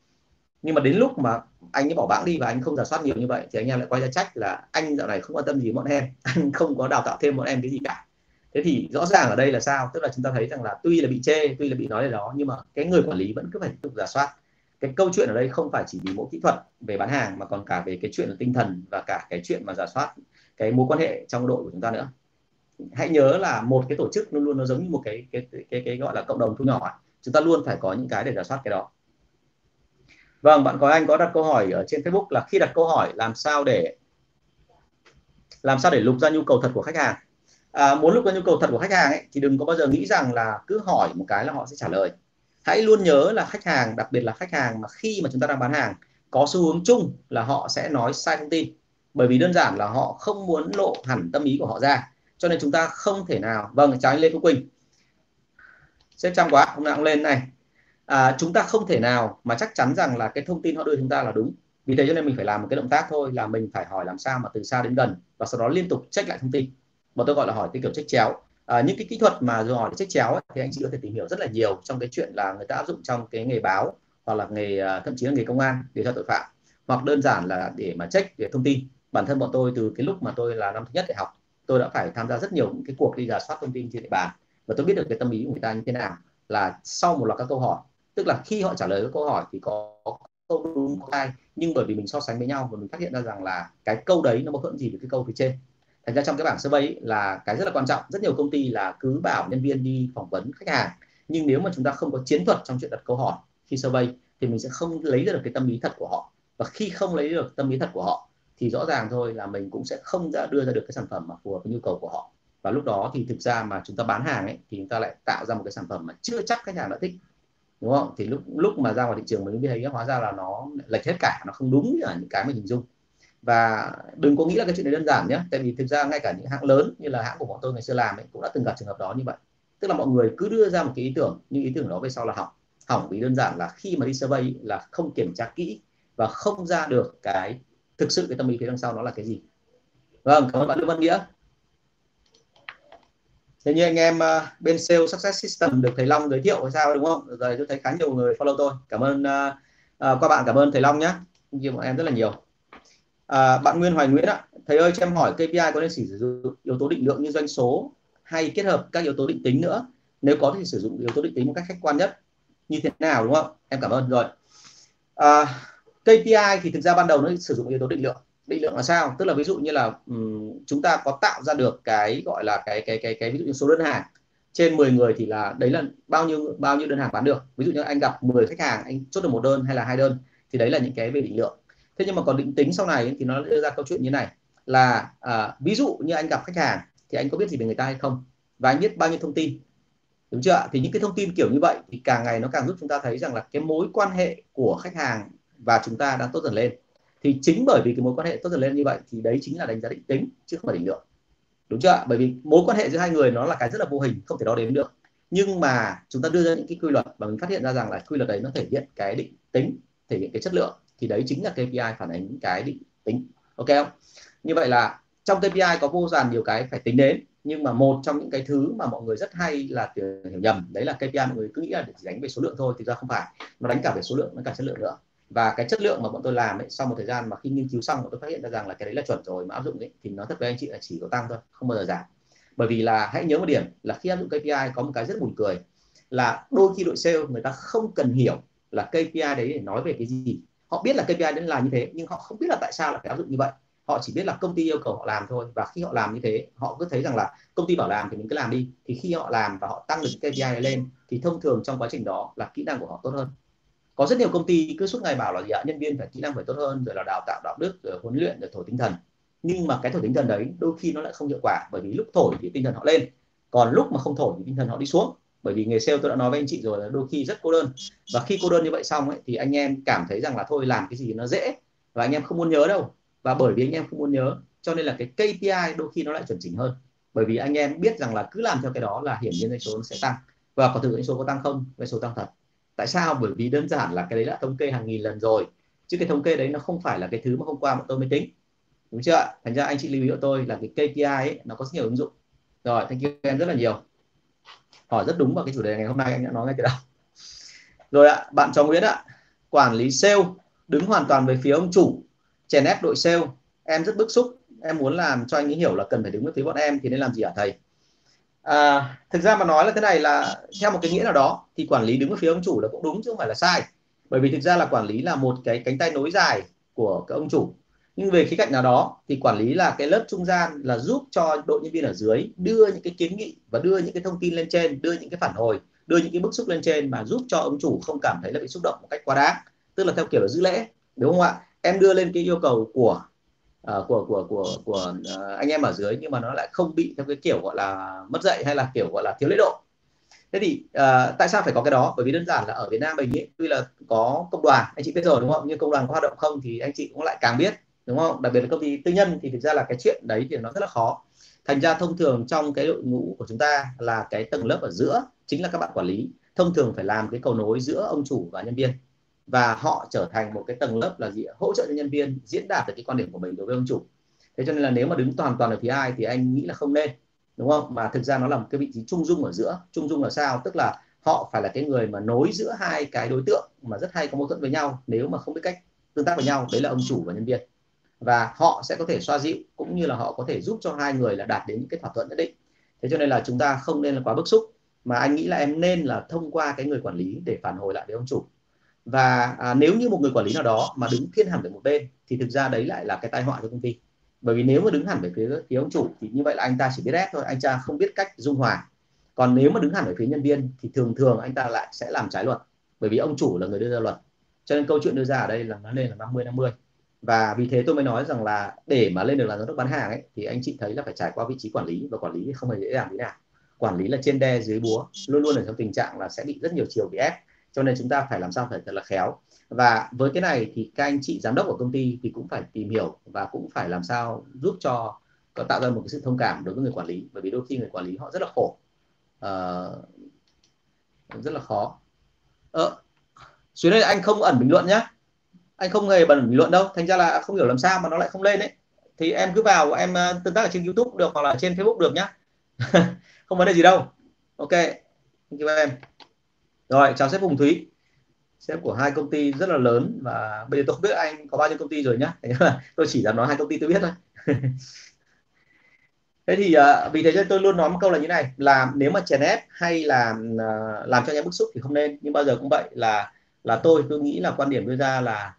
Nhưng mà đến lúc mà anh ấy bỏ bảng đi và anh không giả soát nhiều như vậy thì anh em lại quay ra trách là anh dạo này không quan tâm gì bọn em anh không có đào tạo thêm bọn em cái gì cả. Thế thì rõ ràng ở đây là sao? Tức là chúng ta thấy rằng là tuy là bị chê tuy là bị nói là đó nhưng mà cái người quản lý vẫn cứ phải tiếp tục giả soát. Cái câu chuyện ở đây không phải chỉ vì mỗi kỹ thuật về bán hàng mà còn cả về cái chuyện là tinh thần và cả cái chuyện mà giả soát cái mối quan hệ trong đội của chúng ta nữa. Hãy nhớ là một cái tổ chức luôn luôn nó giống như một cái cái cái cái, cái gọi là cộng đồng thu nhỏ. Chúng ta luôn phải có những cái để giả soát cái đó vâng bạn có anh có đặt câu hỏi ở trên Facebook là khi đặt câu hỏi làm sao để làm sao để lục ra nhu cầu thật của khách hàng? À, muốn lục ra nhu cầu thật của khách hàng ấy, thì đừng có bao giờ nghĩ rằng là cứ hỏi một cái là họ sẽ trả lời. Hãy luôn nhớ là khách hàng đặc biệt là khách hàng mà khi mà chúng ta đang bán hàng có xu hướng chung là họ sẽ nói sai thông tin. Bởi vì đơn giản là họ không muốn lộ hẳn tâm ý của họ ra cho nên chúng ta không thể nào vâng chào anh Lê Phú Quỳnh. Xếp trăm quá hôm nào cũng lên này à, chúng ta không thể nào mà chắc chắn rằng là cái thông tin họ đưa chúng ta là đúng. Vì thế cho nên mình phải làm một cái động tác thôi là mình phải hỏi làm sao mà từ xa đến gần và sau đó liên tục check lại thông tin. Mà tôi gọi là hỏi cái kiểu check chéo. À, những cái kỹ thuật mà rồi hỏi check chéo ấy, thì anh chị có thể tìm hiểu rất là nhiều trong cái chuyện là người ta áp dụng trong cái nghề báo hoặc là nghề à, thậm chí là nghề công an điều tra tội phạm. Hoặc đơn giản là để mà check về thông tin. Bản thân bọn tôi từ cái lúc mà tôi là năm thứ nhất đại học tôi đã phải tham gia rất nhiều những cái cuộc đi giả soát thông tin trên địa bàn. Và tôi biết được cái tâm lý của người ta như thế nào là sau một loạt các câu hỏi tức là khi họ trả lời các câu hỏi thì có câu đúng có sai. Nhưng bởi vì mình so sánh với nhau và mình phát hiện ra rằng là cái câu đấy nó mâu thuẫn gì với cái câu phía trên. Thành ra trong cái bảng survey ấy, là cái rất là quan trọng. Rất nhiều công ty là cứ bảo nhân viên đi phỏng vấn khách hàng. Nhưng nếu mà chúng ta không có chiến thuật trong chuyện đặt câu hỏi khi survey thì mình sẽ không lấy được cái tâm lý thật của họ. Và khi không lấy được tâm lý thật của họ thì rõ ràng thôi là mình cũng sẽ không ra đưa ra được cái sản phẩm mà phù hợp với nhu cầu của họ. Và lúc đó thì thực ra mà chúng ta bán hàng ấy thì chúng ta lại tạo ra một cái sản phẩm mà chưa chắc khách hàng đã thích đúng không? Thì lúc lúc mà ra ngoài thị trường mình mới thấy hóa ra là nó lệch hết cả nó không đúng là những cái mình hình dung. Và đừng có nghĩ là cái chuyện này đơn giản nhé. Tại vì thực ra ngay cả những hãng lớn như là hãng của bọn tôi ngày xưa làm ấy, cũng đã từng gặp trường hợp đó như vậy. Tức là mọi người cứ đưa ra một cái ý tưởng nhưng ý tưởng đó về sau là hỏng. Hỏng vì đơn giản là khi mà đi survey là không kiểm tra kỹ và không ra được cái thực sự cái tâm lý phía đằng sau nó là cái gì. Vâng cảm ơn bạn Lương Văn Nghĩa thế như anh em uh, bên sale success system được thầy Long giới thiệu hay sao đúng không? Rồi tôi thấy khá nhiều người follow tôi. Cảm ơn uh, uh, các bạn cảm ơn thầy Long nhé nhiều bọn em rất là nhiều. À, bạn Nguyên Hoài Nguyễn ạ. Thầy ơi cho em hỏi KPI có nên sử dụng yếu tố định lượng như doanh số hay kết hợp các yếu tố định tính nữa? Nếu có thì sử dụng yếu tố định tính một cách khách quan nhất. Như thế nào đúng không? Em cảm ơn rồi. À, KPI thì thực ra ban đầu nó sử dụng yếu tố định lượng định lượng là sao? Tức là ví dụ như là um, chúng ta có tạo ra được cái gọi là cái cái cái cái ví dụ như số đơn hàng. Trên 10 người thì là đấy là bao nhiêu bao nhiêu đơn hàng bán được? Ví dụ như anh gặp 10 khách hàng anh chốt được một đơn hay là hai đơn thì đấy là những cái về định lượng. Thế nhưng mà còn định tính sau này thì nó đưa ra câu chuyện như này là à, ví dụ như anh gặp khách hàng thì anh có biết gì về người ta hay không? Và anh biết bao nhiêu thông tin? Đúng chưa thì những cái thông tin kiểu như vậy thì càng ngày nó càng giúp chúng ta thấy rằng là cái mối quan hệ của khách hàng và chúng ta đang tốt dần lên thì chính bởi vì cái mối quan hệ tốt dần lên như vậy thì đấy chính là đánh giá định tính, chứ không phải định lượng. Đúng chưa bởi vì mối quan hệ giữa hai người nó là cái rất là vô hình, không thể đo đếm được. Nhưng mà chúng ta đưa ra những cái quy luật và mình phát hiện ra rằng là quy luật đấy nó thể hiện cái định tính, thể hiện cái chất lượng. Thì đấy chính là KPI phản ánh cái định tính. Ok không? Như vậy là trong KPI có vô dàn nhiều cái phải tính đến, nhưng mà một trong những cái thứ mà mọi người rất hay là hiểu nhầm, đấy là KPI mọi người cứ nghĩ là để đánh về số lượng thôi thì ra không phải. Nó đánh cả về số lượng, nó cả chất lượng nữa và cái chất lượng mà bọn tôi làm ấy, sau một thời gian mà khi nghiên cứu xong bọn tôi phát hiện ra rằng là cái đấy là chuẩn rồi mà áp dụng ấy, thì nó thật với anh chị là chỉ có tăng thôi không bao giờ giảm. Bởi vì là hãy nhớ một điểm là khi áp dụng KPI có một cái rất buồn cười là đôi khi đội sale người ta không cần hiểu là KPI đấy để nói về cái gì. Họ biết là KPI đấy là như thế nhưng họ không biết là tại sao là phải áp dụng như vậy. Họ chỉ biết là công ty yêu cầu họ làm thôi và khi họ làm như thế họ cứ thấy rằng là công ty bảo làm thì mình cứ làm đi. Thì khi họ làm và họ tăng được KPI lên thì thông thường trong quá trình đó là kỹ năng của họ tốt hơn có rất nhiều công ty cứ suốt ngày bảo là gì ạ? Nhân viên phải kỹ năng phải tốt hơn, rồi là đào tạo, đạo đức, rồi huấn luyện, rồi thổi tinh thần. Nhưng mà cái thổi tinh thần đấy đôi khi nó lại không hiệu quả, bởi vì lúc thổi thì tinh thần họ lên. Còn lúc mà không thổi thì tinh thần họ đi xuống. Bởi vì nghề sale tôi đã nói với anh chị rồi là đôi khi rất cô đơn. Và khi cô đơn như vậy xong ấy, thì anh em cảm thấy rằng là thôi, làm cái gì nó dễ. Và anh em không muốn nhớ đâu. Và bởi vì anh em không muốn nhớ, cho nên là cái KPI đôi khi nó lại chuẩn chỉnh hơn. Bởi vì anh em biết rằng là cứ làm theo cái đó là hiển nhiên doanh số nó sẽ tăng. Và có thử doanh số có tăng không? Doanh số tăng thật tại sao? Bởi vì đơn giản là cái đấy đã thống kê hàng nghìn lần rồi. Chứ cái thống kê đấy nó không phải là cái thứ mà hôm qua bọn tôi mới tính. Đúng chưa thành ra anh chị lưu ý của tôi là cái KPI ấy, nó có rất nhiều ứng dụng. Rồi thank you em rất là nhiều. Hỏi rất đúng vào cái chủ đề ngày hôm nay anh đã nói ngay từ đầu. Rồi ạ bạn cho Nguyễn ạ. Quản lý sale đứng hoàn toàn về phía ông chủ chèn ép đội sale. Em rất bức xúc em muốn làm cho anh ấy hiểu là cần phải đứng với phía bọn em thì nên làm gì hả thầy? À, thực ra mà nói là thế này là theo một cái nghĩa nào đó thì quản lý đứng ở phía ông chủ là cũng đúng chứ không phải là sai. Bởi vì thực ra là quản lý là một cái cánh tay nối dài của các ông chủ. Nhưng về khía cạnh nào đó thì quản lý là cái lớp trung gian là giúp cho đội nhân viên ở dưới đưa những cái kiến nghị và đưa những cái thông tin lên trên đưa những cái phản hồi đưa những cái bức xúc lên trên mà giúp cho ông chủ không cảm thấy là bị xúc động một cách quá đáng. Tức là theo kiểu là giữ lễ đúng không ạ? Em đưa lên cái yêu cầu của uh, của của của của uh, anh em ở dưới nhưng mà nó lại không bị theo cái kiểu gọi là mất dạy hay là kiểu gọi là thiếu lễ độ. Thế thì uh, tại sao phải có cái đó? Bởi vì đơn giản là ở Việt Nam mình ấy, tuy là có công đoàn anh chị biết rồi đúng không? Nhưng công đoàn có hoạt động không thì anh chị cũng lại càng biết đúng không? Đặc biệt là công ty tư nhân thì thực ra là cái chuyện đấy thì nó rất là khó. Thành ra thông thường trong cái đội ngũ của chúng ta là cái tầng lớp ở giữa chính là các bạn quản lý. Thông thường phải làm cái cầu nối giữa ông chủ và nhân viên và họ trở thành một cái tầng lớp là gì hỗ trợ cho nhân viên, diễn đạt được cái quan điểm của mình đối với ông chủ. Thế cho nên là nếu mà đứng hoàn toàn ở phía ai thì anh nghĩ là không nên, đúng không? Mà thực ra nó là một cái vị trí trung dung ở giữa. Trung dung là sao? Tức là họ phải là cái người mà nối giữa hai cái đối tượng mà rất hay có mâu thuẫn với nhau nếu mà không biết cách tương tác với nhau. Đấy là ông chủ và nhân viên. Và họ sẽ có thể xoa dịu cũng như là họ có thể giúp cho hai người là đạt đến những cái thỏa thuận nhất định. Thế cho nên là chúng ta không nên là quá bức xúc. Mà anh nghĩ là em nên là thông qua cái người quản lý để phản hồi lại với ông chủ và à, nếu như một người quản lý nào đó mà đứng thiên hẳn về một bên thì thực ra đấy lại là cái tai họa cho công ty. Bởi vì nếu mà đứng hẳn về phía phía ông chủ thì như vậy là anh ta chỉ biết ép thôi anh ta không biết cách dung hòa. Còn nếu mà đứng hẳn về phía nhân viên thì thường thường anh ta lại sẽ làm trái luật bởi vì ông chủ là người đưa ra luật. Cho nên câu chuyện đưa ra ở đây là nó lên là 50 50 và vì thế tôi mới nói rằng là để mà lên được là giám đốc bán hàng ấy thì anh chị thấy là phải trải qua vị trí quản lý và quản lý không hề dễ dàng thế nào. Quản lý là trên đe dưới búa luôn luôn ở trong tình trạng là sẽ bị rất nhiều chiều bị ép cho nên chúng ta phải làm sao phải thật là khéo. Và với cái này thì các anh chị giám đốc của công ty thì cũng phải tìm hiểu và cũng phải làm sao giúp cho tạo ra một cái sự thông cảm đối với người quản lý. Bởi vì đôi khi người quản lý họ rất là khổ. Uh, rất là khó. Ờ, xuống đây anh không ẩn bình luận nhé anh không hề bật bình luận đâu. Thành ra là không hiểu làm sao mà nó lại không lên đấy thì em cứ vào em ờ, tương tác ở trên youtube được hoặc là trên facebook được nhá. Không vấn đề gì đâu. Ok. Thank you em rồi chào sếp Hùng Thúy. Sếp của hai công ty rất là lớn và bây giờ tôi không biết anh có bao nhiêu công ty rồi nhá. Tôi chỉ dám nói hai công ty tôi biết thôi. Thế thì uh, vì thế cho tôi luôn nói một câu là như này là nếu mà chèn ép hay là uh, làm cho anh em bức xúc thì không nên nhưng bao giờ cũng vậy là là tôi tôi nghĩ là quan điểm đưa ra là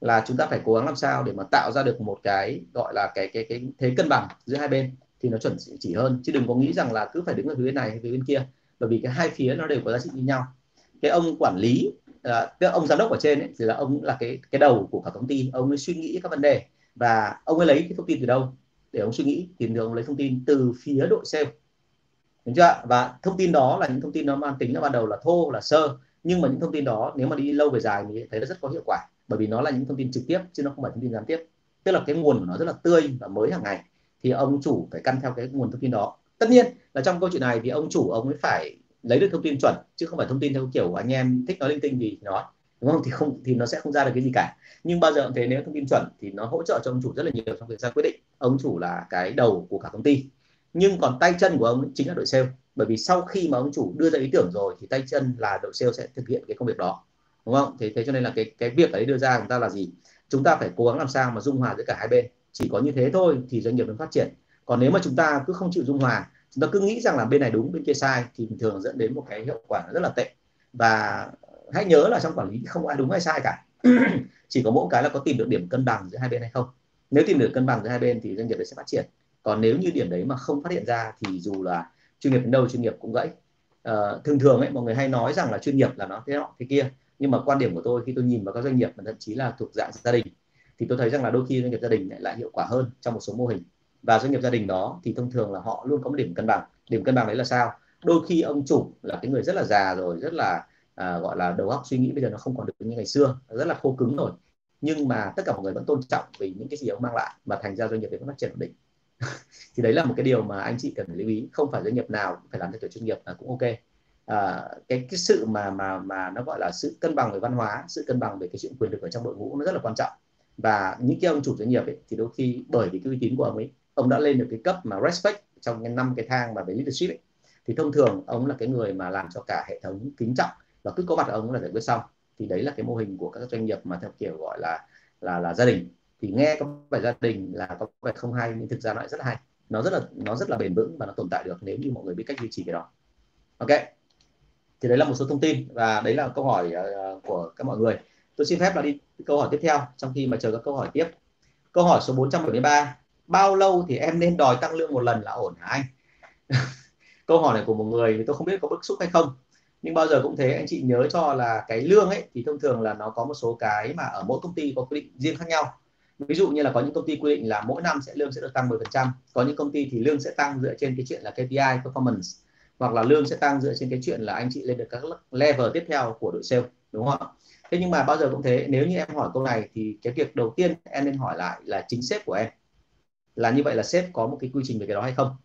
là chúng ta phải cố gắng làm sao để mà tạo ra được một cái gọi là cái cái cái thế cân bằng giữa hai bên thì nó chuẩn chỉ hơn. Chứ đừng có nghĩ rằng là cứ phải đứng ở phía bên này hay phía bên kia bởi vì cái hai phía nó đều có giá trị như nhau. Cái ông quản lý à, tức ông giám đốc ở trên ấy, thì là ông là cái cái đầu của cả công ty. Ông ấy suy nghĩ các vấn đề. Và ông ấy lấy cái thông tin từ đâu? Để ông suy nghĩ thì thường lấy thông tin từ phía đội sale. Đúng chưa và thông tin đó là những thông tin nó mang tính là ban đầu là thô là sơ. Nhưng mà những thông tin đó nếu mà đi lâu về dài thì thấy nó rất có hiệu quả. Bởi vì nó là những thông tin trực tiếp chứ nó không phải thông tin gián tiếp. Tức là cái nguồn của nó rất là tươi và mới hàng ngày. Thì ông chủ phải căn theo cái nguồn thông tin đó tất nhiên là trong câu chuyện này thì ông chủ ông ấy phải lấy được thông tin chuẩn, chứ không phải thông tin theo kiểu anh em thích nói linh tinh gì thì nói. Đúng không? Thì không, thì nó sẽ không ra được cái gì cả. Nhưng bao giờ cũng thế, nếu thông tin chuẩn thì nó hỗ trợ cho ông chủ rất là nhiều trong việc ra quyết định. Ông chủ là cái đầu của cả công ty. Nhưng còn tay chân của ông chính là đội sale. Bởi vì sau khi mà ông chủ đưa ra ý tưởng rồi thì tay chân là đội sale sẽ thực hiện cái công việc đó. Đúng không? Thế thế cho nên là cái cái việc ấy đưa ra chúng ta là gì? Chúng ta phải cố gắng làm sao mà dung hòa giữa cả hai bên. Chỉ có như thế thôi thì doanh nghiệp mới phát triển còn nếu mà chúng ta cứ không chịu dung hòa chúng ta cứ nghĩ rằng là bên này đúng bên kia sai thì thường dẫn đến một cái hiệu quả rất là tệ. Và hãy nhớ là trong quản lý không ai đúng hay sai cả. Chỉ có mỗi cái là có tìm được điểm cân bằng giữa hai bên hay không. Nếu tìm được cân bằng giữa hai bên thì doanh nghiệp sẽ phát triển. Còn nếu như điểm đấy mà không phát hiện ra thì dù là chuyên nghiệp đến đâu chuyên nghiệp cũng gãy. À, thường thường ấy mọi người hay nói rằng là chuyên nghiệp là nó thế nọ thế kia. Nhưng mà quan điểm của tôi khi tôi nhìn vào các doanh nghiệp mà thậm chí là thuộc dạng gia đình thì tôi thấy rằng là đôi khi doanh nghiệp gia đình lại, lại hiệu quả hơn trong một số mô hình và doanh nghiệp gia đình đó thì thông thường là họ luôn có một điểm cân bằng. Điểm cân bằng đấy là sao? Đôi khi ông chủ là cái người rất là già rồi rất là à, gọi là đầu óc suy nghĩ bây giờ nó không còn được như ngày xưa rất là khô cứng rồi. Nhưng mà tất cả mọi người vẫn tôn trọng vì những cái gì ông mang lại và thành ra doanh nghiệp đấy vẫn phát triển ổn định. Thì đấy là một cái điều mà anh chị cần phải lưu ý. Không phải doanh nghiệp nào cũng phải làm theo kiểu chuyên nghiệp là cũng ok. À, cái cái sự mà mà mà nó gọi là sự cân bằng về văn hóa sự cân bằng về cái chuyện quyền lực ở trong đội ngũ nó rất là quan trọng. Và những cái ông chủ doanh nghiệp ấy, thì đôi khi bởi vì cái uy tín của ông ấy ông đã lên được cái cấp mà respect trong cái năm cái thang mà về leadership ấy, thì thông thường ông là cái người mà làm cho cả hệ thống kính trọng và cứ có mặt ông là giải quyết xong. Thì đấy là cái mô hình của các doanh nghiệp mà theo kiểu gọi là là là gia đình. Thì nghe có vẻ gia đình là có vẻ không hay nhưng thực ra nó lại rất hay. Nó rất là nó rất là bền vững và nó tồn tại được nếu như mọi người biết cách duy trì cái đó. Ok. Thì đấy là một số thông tin và đấy là câu hỏi uh, của các mọi người. Tôi xin phép là đi câu hỏi tiếp theo trong khi mà chờ các câu hỏi tiếp. Câu hỏi số 473 bao lâu thì em nên đòi tăng lương một lần là ổn hả anh? Câu hỏi này của một người thì tôi không biết có bức xúc hay không. Nhưng bao giờ cũng thế, anh chị nhớ cho là cái lương ấy, thì thông thường là nó có một số cái mà ở mỗi công ty có quy định riêng khác nhau. Ví dụ như là có những công ty quy định là mỗi năm sẽ lương sẽ được tăng 10% có những công ty thì lương sẽ tăng dựa trên cái chuyện là KPI performance, hoặc là lương sẽ tăng dựa trên cái chuyện là anh chị lên được các level tiếp theo của đội sale, đúng không ạ? Thế nhưng mà bao giờ cũng thế, nếu như em hỏi câu này thì cái việc đầu tiên em nên hỏi lại là chính sếp của em là như vậy là sếp có một cái quy trình về cái đó hay không?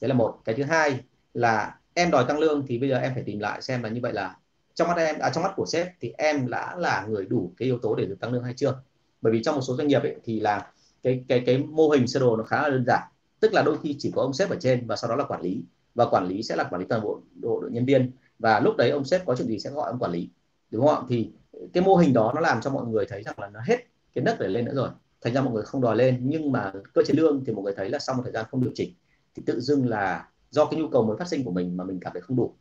Đấy là một. Cái thứ hai là em đòi tăng lương thì bây giờ em phải tìm lại xem là như vậy là trong mắt em à, trong mắt của sếp thì em đã là người đủ cái yếu tố để được tăng lương hay chưa? Bởi vì trong một số doanh nghiệp ấy, thì là cái cái cái mô hình sơ đồ nó khá là đơn giản. Tức là đôi khi chỉ có ông sếp ở trên và sau đó là quản lý. Và quản lý sẽ là quản lý toàn bộ đội, đội nhân viên. Và lúc đấy ông sếp có chuyện gì sẽ gọi ông quản lý. Đúng không ạ? Thì cái mô hình đó nó làm cho mọi người thấy rằng là nó hết cái đất để lên nữa rồi thành ra mọi người không đòi lên, nhưng mà cơ chế lương thì mọi người thấy là sau một thời gian không điều chỉnh thì tự dưng là do cái nhu cầu mới phát sinh của mình mà mình cảm thấy không đủ.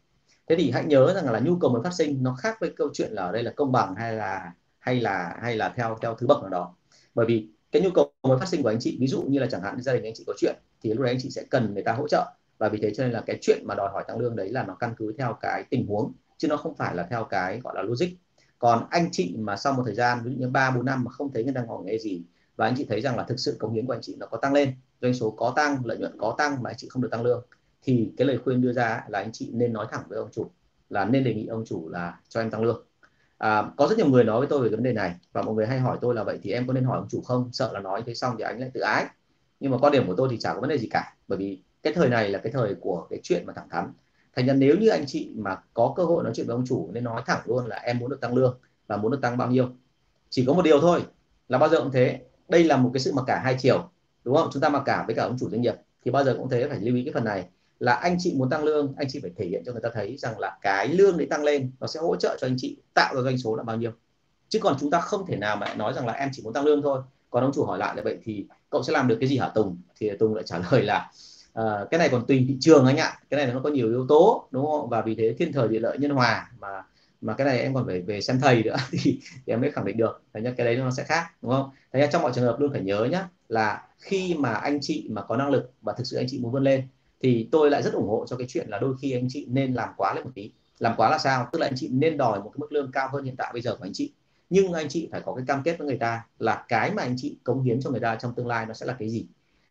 Thế thì hãy nhớ rằng là nhu cầu mới phát sinh nó khác với câu chuyện là ở đây là công bằng hay là hay là hay là theo theo thứ bậc nào đó. Bởi vì cái nhu cầu mới phát sinh của anh chị, ví dụ như là chẳng hạn gia đình anh chị có chuyện thì lúc đấy anh chị sẽ cần người ta hỗ trợ. Và vì thế cho nên là cái chuyện mà đòi hỏi tăng lương đấy là nó căn cứ theo cái tình huống, chứ nó không phải là theo cái, gọi là logic. Còn anh chị mà sau một thời gian, ví dụ như ba, bốn năm mà không thấy người ta ngỏ nghề gì và anh chị thấy rằng là thực sự công hiến của anh chị nó có tăng lên. Doanh số có tăng lợi nhuận có tăng mà anh chị không được tăng lương. Thì cái lời khuyên đưa ra là anh chị nên nói thẳng với ông chủ là nên đề nghị ông chủ là cho em tăng lương. À, có rất nhiều người nói với tôi về vấn đề này và mọi người hay hỏi tôi là vậy thì em có nên hỏi ông chủ không? Sợ là nói thế xong thì anh lại tự ái. Nhưng mà quan điểm của tôi thì chả có vấn đề gì cả bởi vì cái thời này là cái thời của cái chuyện mà thẳng thắn. Thành ra nếu như anh chị mà có cơ hội nói chuyện với ông chủ nên nói thẳng luôn là em muốn được tăng lương và muốn được tăng bao nhiêu. Chỉ có một điều thôi là bao giờ cũng thế đây là một cái sự mặc cả hai chiều đúng không? Chúng ta mặc cả với cả ông chủ doanh nghiệp. Thì bao giờ cũng thế phải lưu ý cái phần này. Là anh chị muốn tăng lương anh chị phải thể hiện cho người ta thấy rằng là cái lương đấy tăng lên nó sẽ hỗ trợ cho anh chị tạo ra doanh số là bao nhiêu. Chứ còn chúng ta không thể nào mà nói rằng là em chỉ muốn tăng lương thôi. Còn ông chủ hỏi lại là vậy thì cậu sẽ làm được cái gì hả Tùng? Thì Tùng lại trả lời là uh, cái này còn tùy thị trường anh ạ. Cái này nó có nhiều yếu tố đúng không? Và vì thế thiên thời địa lợi nhân hòa mà mà cái này em còn phải về xem thầy nữa thì, thì em mới khẳng định được. Thành ra cái đấy nó sẽ khác đúng không? Thành ra trong mọi trường hợp luôn phải nhớ nhá là khi mà anh chị mà có năng lực và thực sự anh chị muốn vươn lên thì tôi lại rất ủng hộ cho cái chuyện là đôi khi anh chị nên làm quá lên một tí. Làm quá là sao? Tức là anh chị nên đòi một cái mức lương cao hơn hiện tại bây giờ của anh chị. Nhưng anh chị phải có cái cam kết với người ta là cái mà anh chị cống hiến cho người ta trong tương lai nó sẽ là cái gì.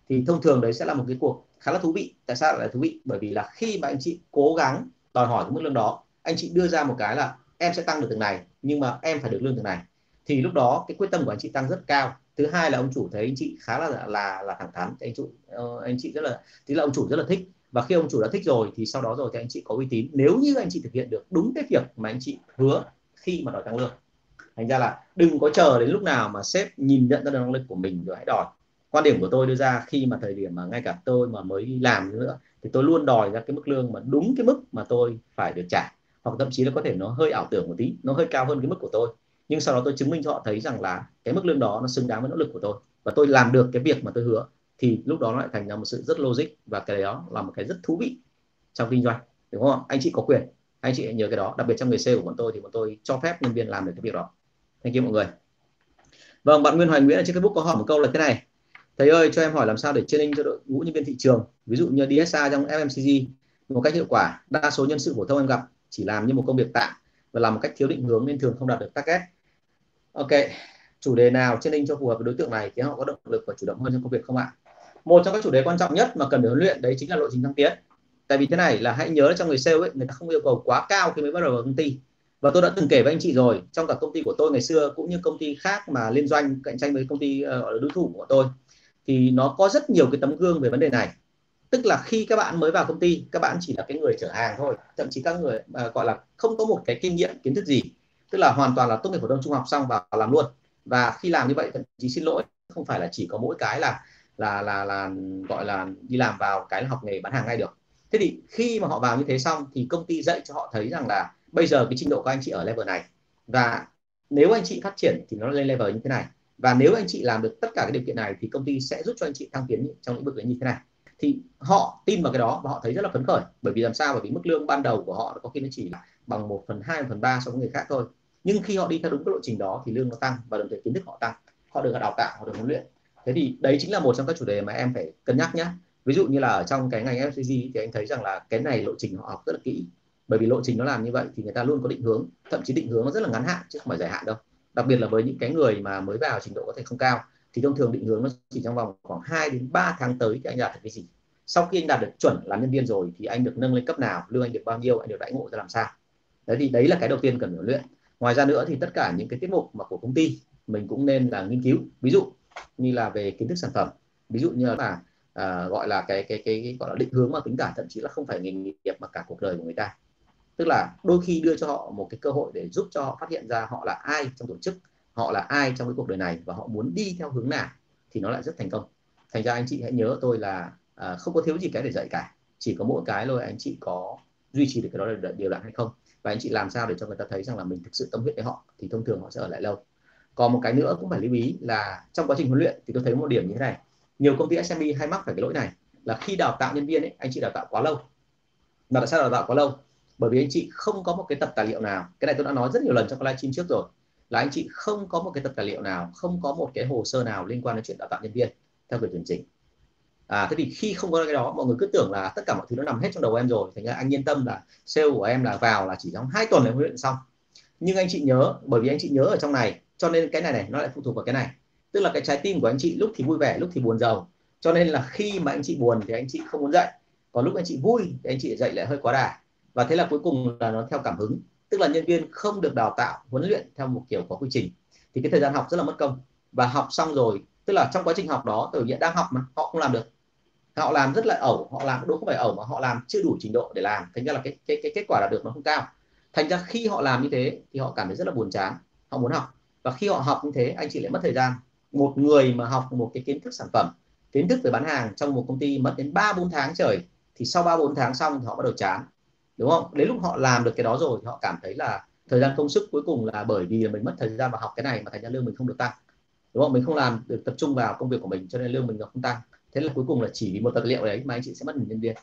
Thì thông thường đấy sẽ là một cái cuộc khá là thú vị. Tại sao lại là thú vị? Bởi vì là khi mà anh chị cố gắng đòi hỏi cái mức lương đó anh chị đưa ra một cái là em sẽ tăng được từng này, nhưng mà em phải được lương từng này. Thì lúc đó cái quyết tâm của anh chị tăng rất cao. Thứ hai là ông chủ thấy anh chị khá là là là thẳng thắn. Anh chủ ờ, anh chị rất là thì là ông chủ rất là thích. Và khi ông chủ đã thích rồi thì sau đó rồi thì anh chị có uy tín. Nếu như anh chị thực hiện được đúng cái việc mà anh chị hứa khi mà đòi tăng lương. Thành ra là đừng có chờ đến lúc nào mà sếp nhìn nhận ra được năng lực của mình rồi hãy đòi. Quan điểm của tôi đưa ra khi mà thời điểm mà ngay cả tôi mà mới làm nữa, thì tôi luôn đòi ra cái mức lương mà đúng cái mức mà tôi phải được trả hoặc thậm chí là có thể nó hơi ảo tưởng một tí, nó hơi cao hơn cái mức của tôi. Nhưng sau đó tôi chứng minh cho họ thấy rằng là cái mức lương đó nó xứng đáng với nỗ lực của tôi. Và tôi làm được cái việc mà tôi hứa, thì lúc đó nó lại thành ra một sự rất logic và cái đó là một cái rất thú vị trong kinh doanh, đúng không anh chị có quyền, anh chị hãy nhớ cái đó. Đặc biệt trong người sale của bọn tôi thì bọn tôi cho phép nhân viên làm được cái việc đó. Thank you mọi người. Vâng bạn Nguyên Hoài Nguyễn ở trên Facebook có hỏi một câu là thế này. Thầy ơi, cho em hỏi làm sao để training cho đội ngũ nhân viên thị trường, ví dụ như DSA trong FMCG một cách hiệu quả, đa số nhân sự phổ thông em gặp chỉ làm như một công việc tạm và làm một cách thiếu định hướng nên thường không đạt được target. Ok chủ đề nào trên linh cho phù hợp với đối tượng này khiến họ có động lực và chủ động hơn trong công việc không ạ? Một trong các chủ đề quan trọng nhất mà cần được huấn luyện đấy chính là lộ trình thăng tiến. Tại vì thế này là hãy nhớ trong người sale ấy người ta không yêu cầu quá cao khi mới bắt đầu vào công ty. Và tôi đã từng kể với anh chị rồi trong cả công ty của tôi ngày xưa cũng như công ty khác mà liên doanh cạnh tranh với công ty uh, đối thủ của tôi thì nó có rất nhiều cái tấm gương về vấn đề này tức là khi các bạn mới vào công ty các bạn chỉ là cái người chở hàng thôi. Thậm chí các người uh, gọi là không có một cái kinh nghiệm kiến thức gì. Tức là hoàn toàn là tốt nghiệp phổ thông trung học xong vào làm luôn. Và khi làm như vậy thậm chí xin lỗi không phải là chỉ có mỗi cái là là là là gọi là đi làm vào cái học nghề bán hàng ngay được. Thế thì khi mà họ vào như thế xong thì công ty dạy cho họ thấy rằng là bây giờ cái trình độ của anh chị ở level này. Và nếu anh chị phát triển thì nó lên level như thế này. Và nếu anh chị làm được tất cả cái điều kiện này thì công ty sẽ giúp cho anh chị thăng tiến trong lĩnh vực đấy như thế này thì họ tin vào cái đó và họ thấy rất là phấn khởi. Bởi vì làm sao? Bởi vì mức lương ban đầu của họ có khi nó chỉ là bằng 1 phần 2 phần 3 so với người khác thôi. Nhưng khi họ đi theo đúng cái lộ trình đó thì lương nó tăng và đồng thời kiến thức họ tăng. Họ được đào tạo, họ được huấn luyện. Thế thì đấy chính là một trong các chủ đề mà em phải cân nhắc nhé ví dụ như là ở trong cái ngành FCG thì anh thấy rằng là cái này lộ trình họ học rất là kỹ. Bởi vì lộ trình nó làm như vậy thì người ta luôn có định hướng. Thậm chí định hướng nó rất là ngắn hạn chứ không phải dài hạn đâu. Đặc biệt là với những cái người mà mới vào trình độ có thể không cao thì thông thường định hướng nó chỉ trong vòng khoảng 2 đến 3 tháng tới thì anh đạt được cái gì? Sau khi anh đạt được chuẩn làm nhân viên rồi thì anh được nâng lên cấp nào lương anh được bao nhiêu anh được đãi ngộ ra làm sao? Đấy thì đấy là cái đầu tiên cần phải luyện. Ngoài ra nữa thì tất cả những cái tiết mục mà của công ty mình cũng nên là nghiên cứu. Ví dụ như là về kiến thức sản phẩm ví dụ như là à, gọi là cái, cái cái cái gọi là định hướng mà tính cả thậm chí là không phải nghề nghiệp mà cả cuộc đời của người ta. Tức là đôi khi đưa cho họ một cái cơ hội để giúp cho họ phát hiện ra họ là ai trong tổ chức họ là ai trong cái cuộc đời này và họ muốn đi theo hướng nào thì nó lại rất thành công. Thành ra anh chị hãy nhớ tôi là à, không có thiếu gì cái để dạy cả. Chỉ có mỗi cái thôi anh chị có duy trì được cái đó là điều đặn hay không. Và anh chị làm sao để cho người ta thấy rằng là mình thực sự tâm huyết với họ thì thông thường họ sẽ ở lại lâu. Còn một cái nữa cũng phải lưu ý là trong quá trình huấn luyện thì tôi thấy một điểm như thế này. Nhiều công ty SME hay mắc phải cái lỗi này là khi đào tạo nhân viên ấy, anh chị đào tạo quá lâu. Mà tại sao đào tạo quá lâu? Bởi vì anh chị không có một cái tập tài liệu nào. Cái này tôi đã nói rất nhiều lần trong cái livestream trước rồi là anh chị không có một cái tập tài liệu nào, không có một cái hồ sơ nào liên quan đến chuyện đào tạo nhân viên theo kiểu chuẩn chỉnh. À thế thì khi không có cái đó, mọi người cứ tưởng là tất cả mọi thứ nó nằm hết trong đầu em rồi. Thành ra anh yên tâm là sale của em là vào là chỉ trong hai tuần là huấn luyện xong. Nhưng anh chị nhớ, bởi vì anh chị nhớ ở trong này, cho nên cái này này, nó lại phụ thuộc vào cái này. Tức là cái trái tim của anh chị lúc thì vui vẻ, lúc thì buồn giàu. Cho nên là khi mà anh chị buồn thì anh chị không muốn dậy còn lúc anh chị vui thì anh chị dậy lại hơi quá đà. Và thế là cuối cùng là nó theo cảm hứng tức là nhân viên không được đào tạo, huấn luyện theo một kiểu có quy trình. Thì cái thời gian học rất là mất công. Và học xong rồi, tức là trong quá trình học đó từ hiện đang học mà, họ không làm được. Họ làm rất là ẩu, họ làm đúng không phải ẩu mà họ làm chưa đủ trình độ để làm. Thành ra là cái cái cái kết quả đạt được nó không cao. Thành ra khi họ làm như thế thì họ cảm thấy rất là buồn chán, họ muốn học. Và khi họ học như thế, anh chị lại mất thời gian. Một người mà học một cái kiến thức sản phẩm, kiến thức về bán hàng trong một công ty mất đến ba, bốn tháng trời, thì sau ba, bốn tháng xong thì họ bắt đầu chán đúng không? Đến lúc họ làm được cái đó rồi thì họ cảm thấy là thời gian công sức cuối cùng là bởi vì mình mất thời gian vào học cái này mà thành ra lương mình không được tăng. Đúng không? Mình không làm được tập trung vào công việc của mình cho nên lương mình không tăng. Thế là cuối cùng là chỉ vì một tài liệu đấy mà anh chị sẽ mất một nhân viên.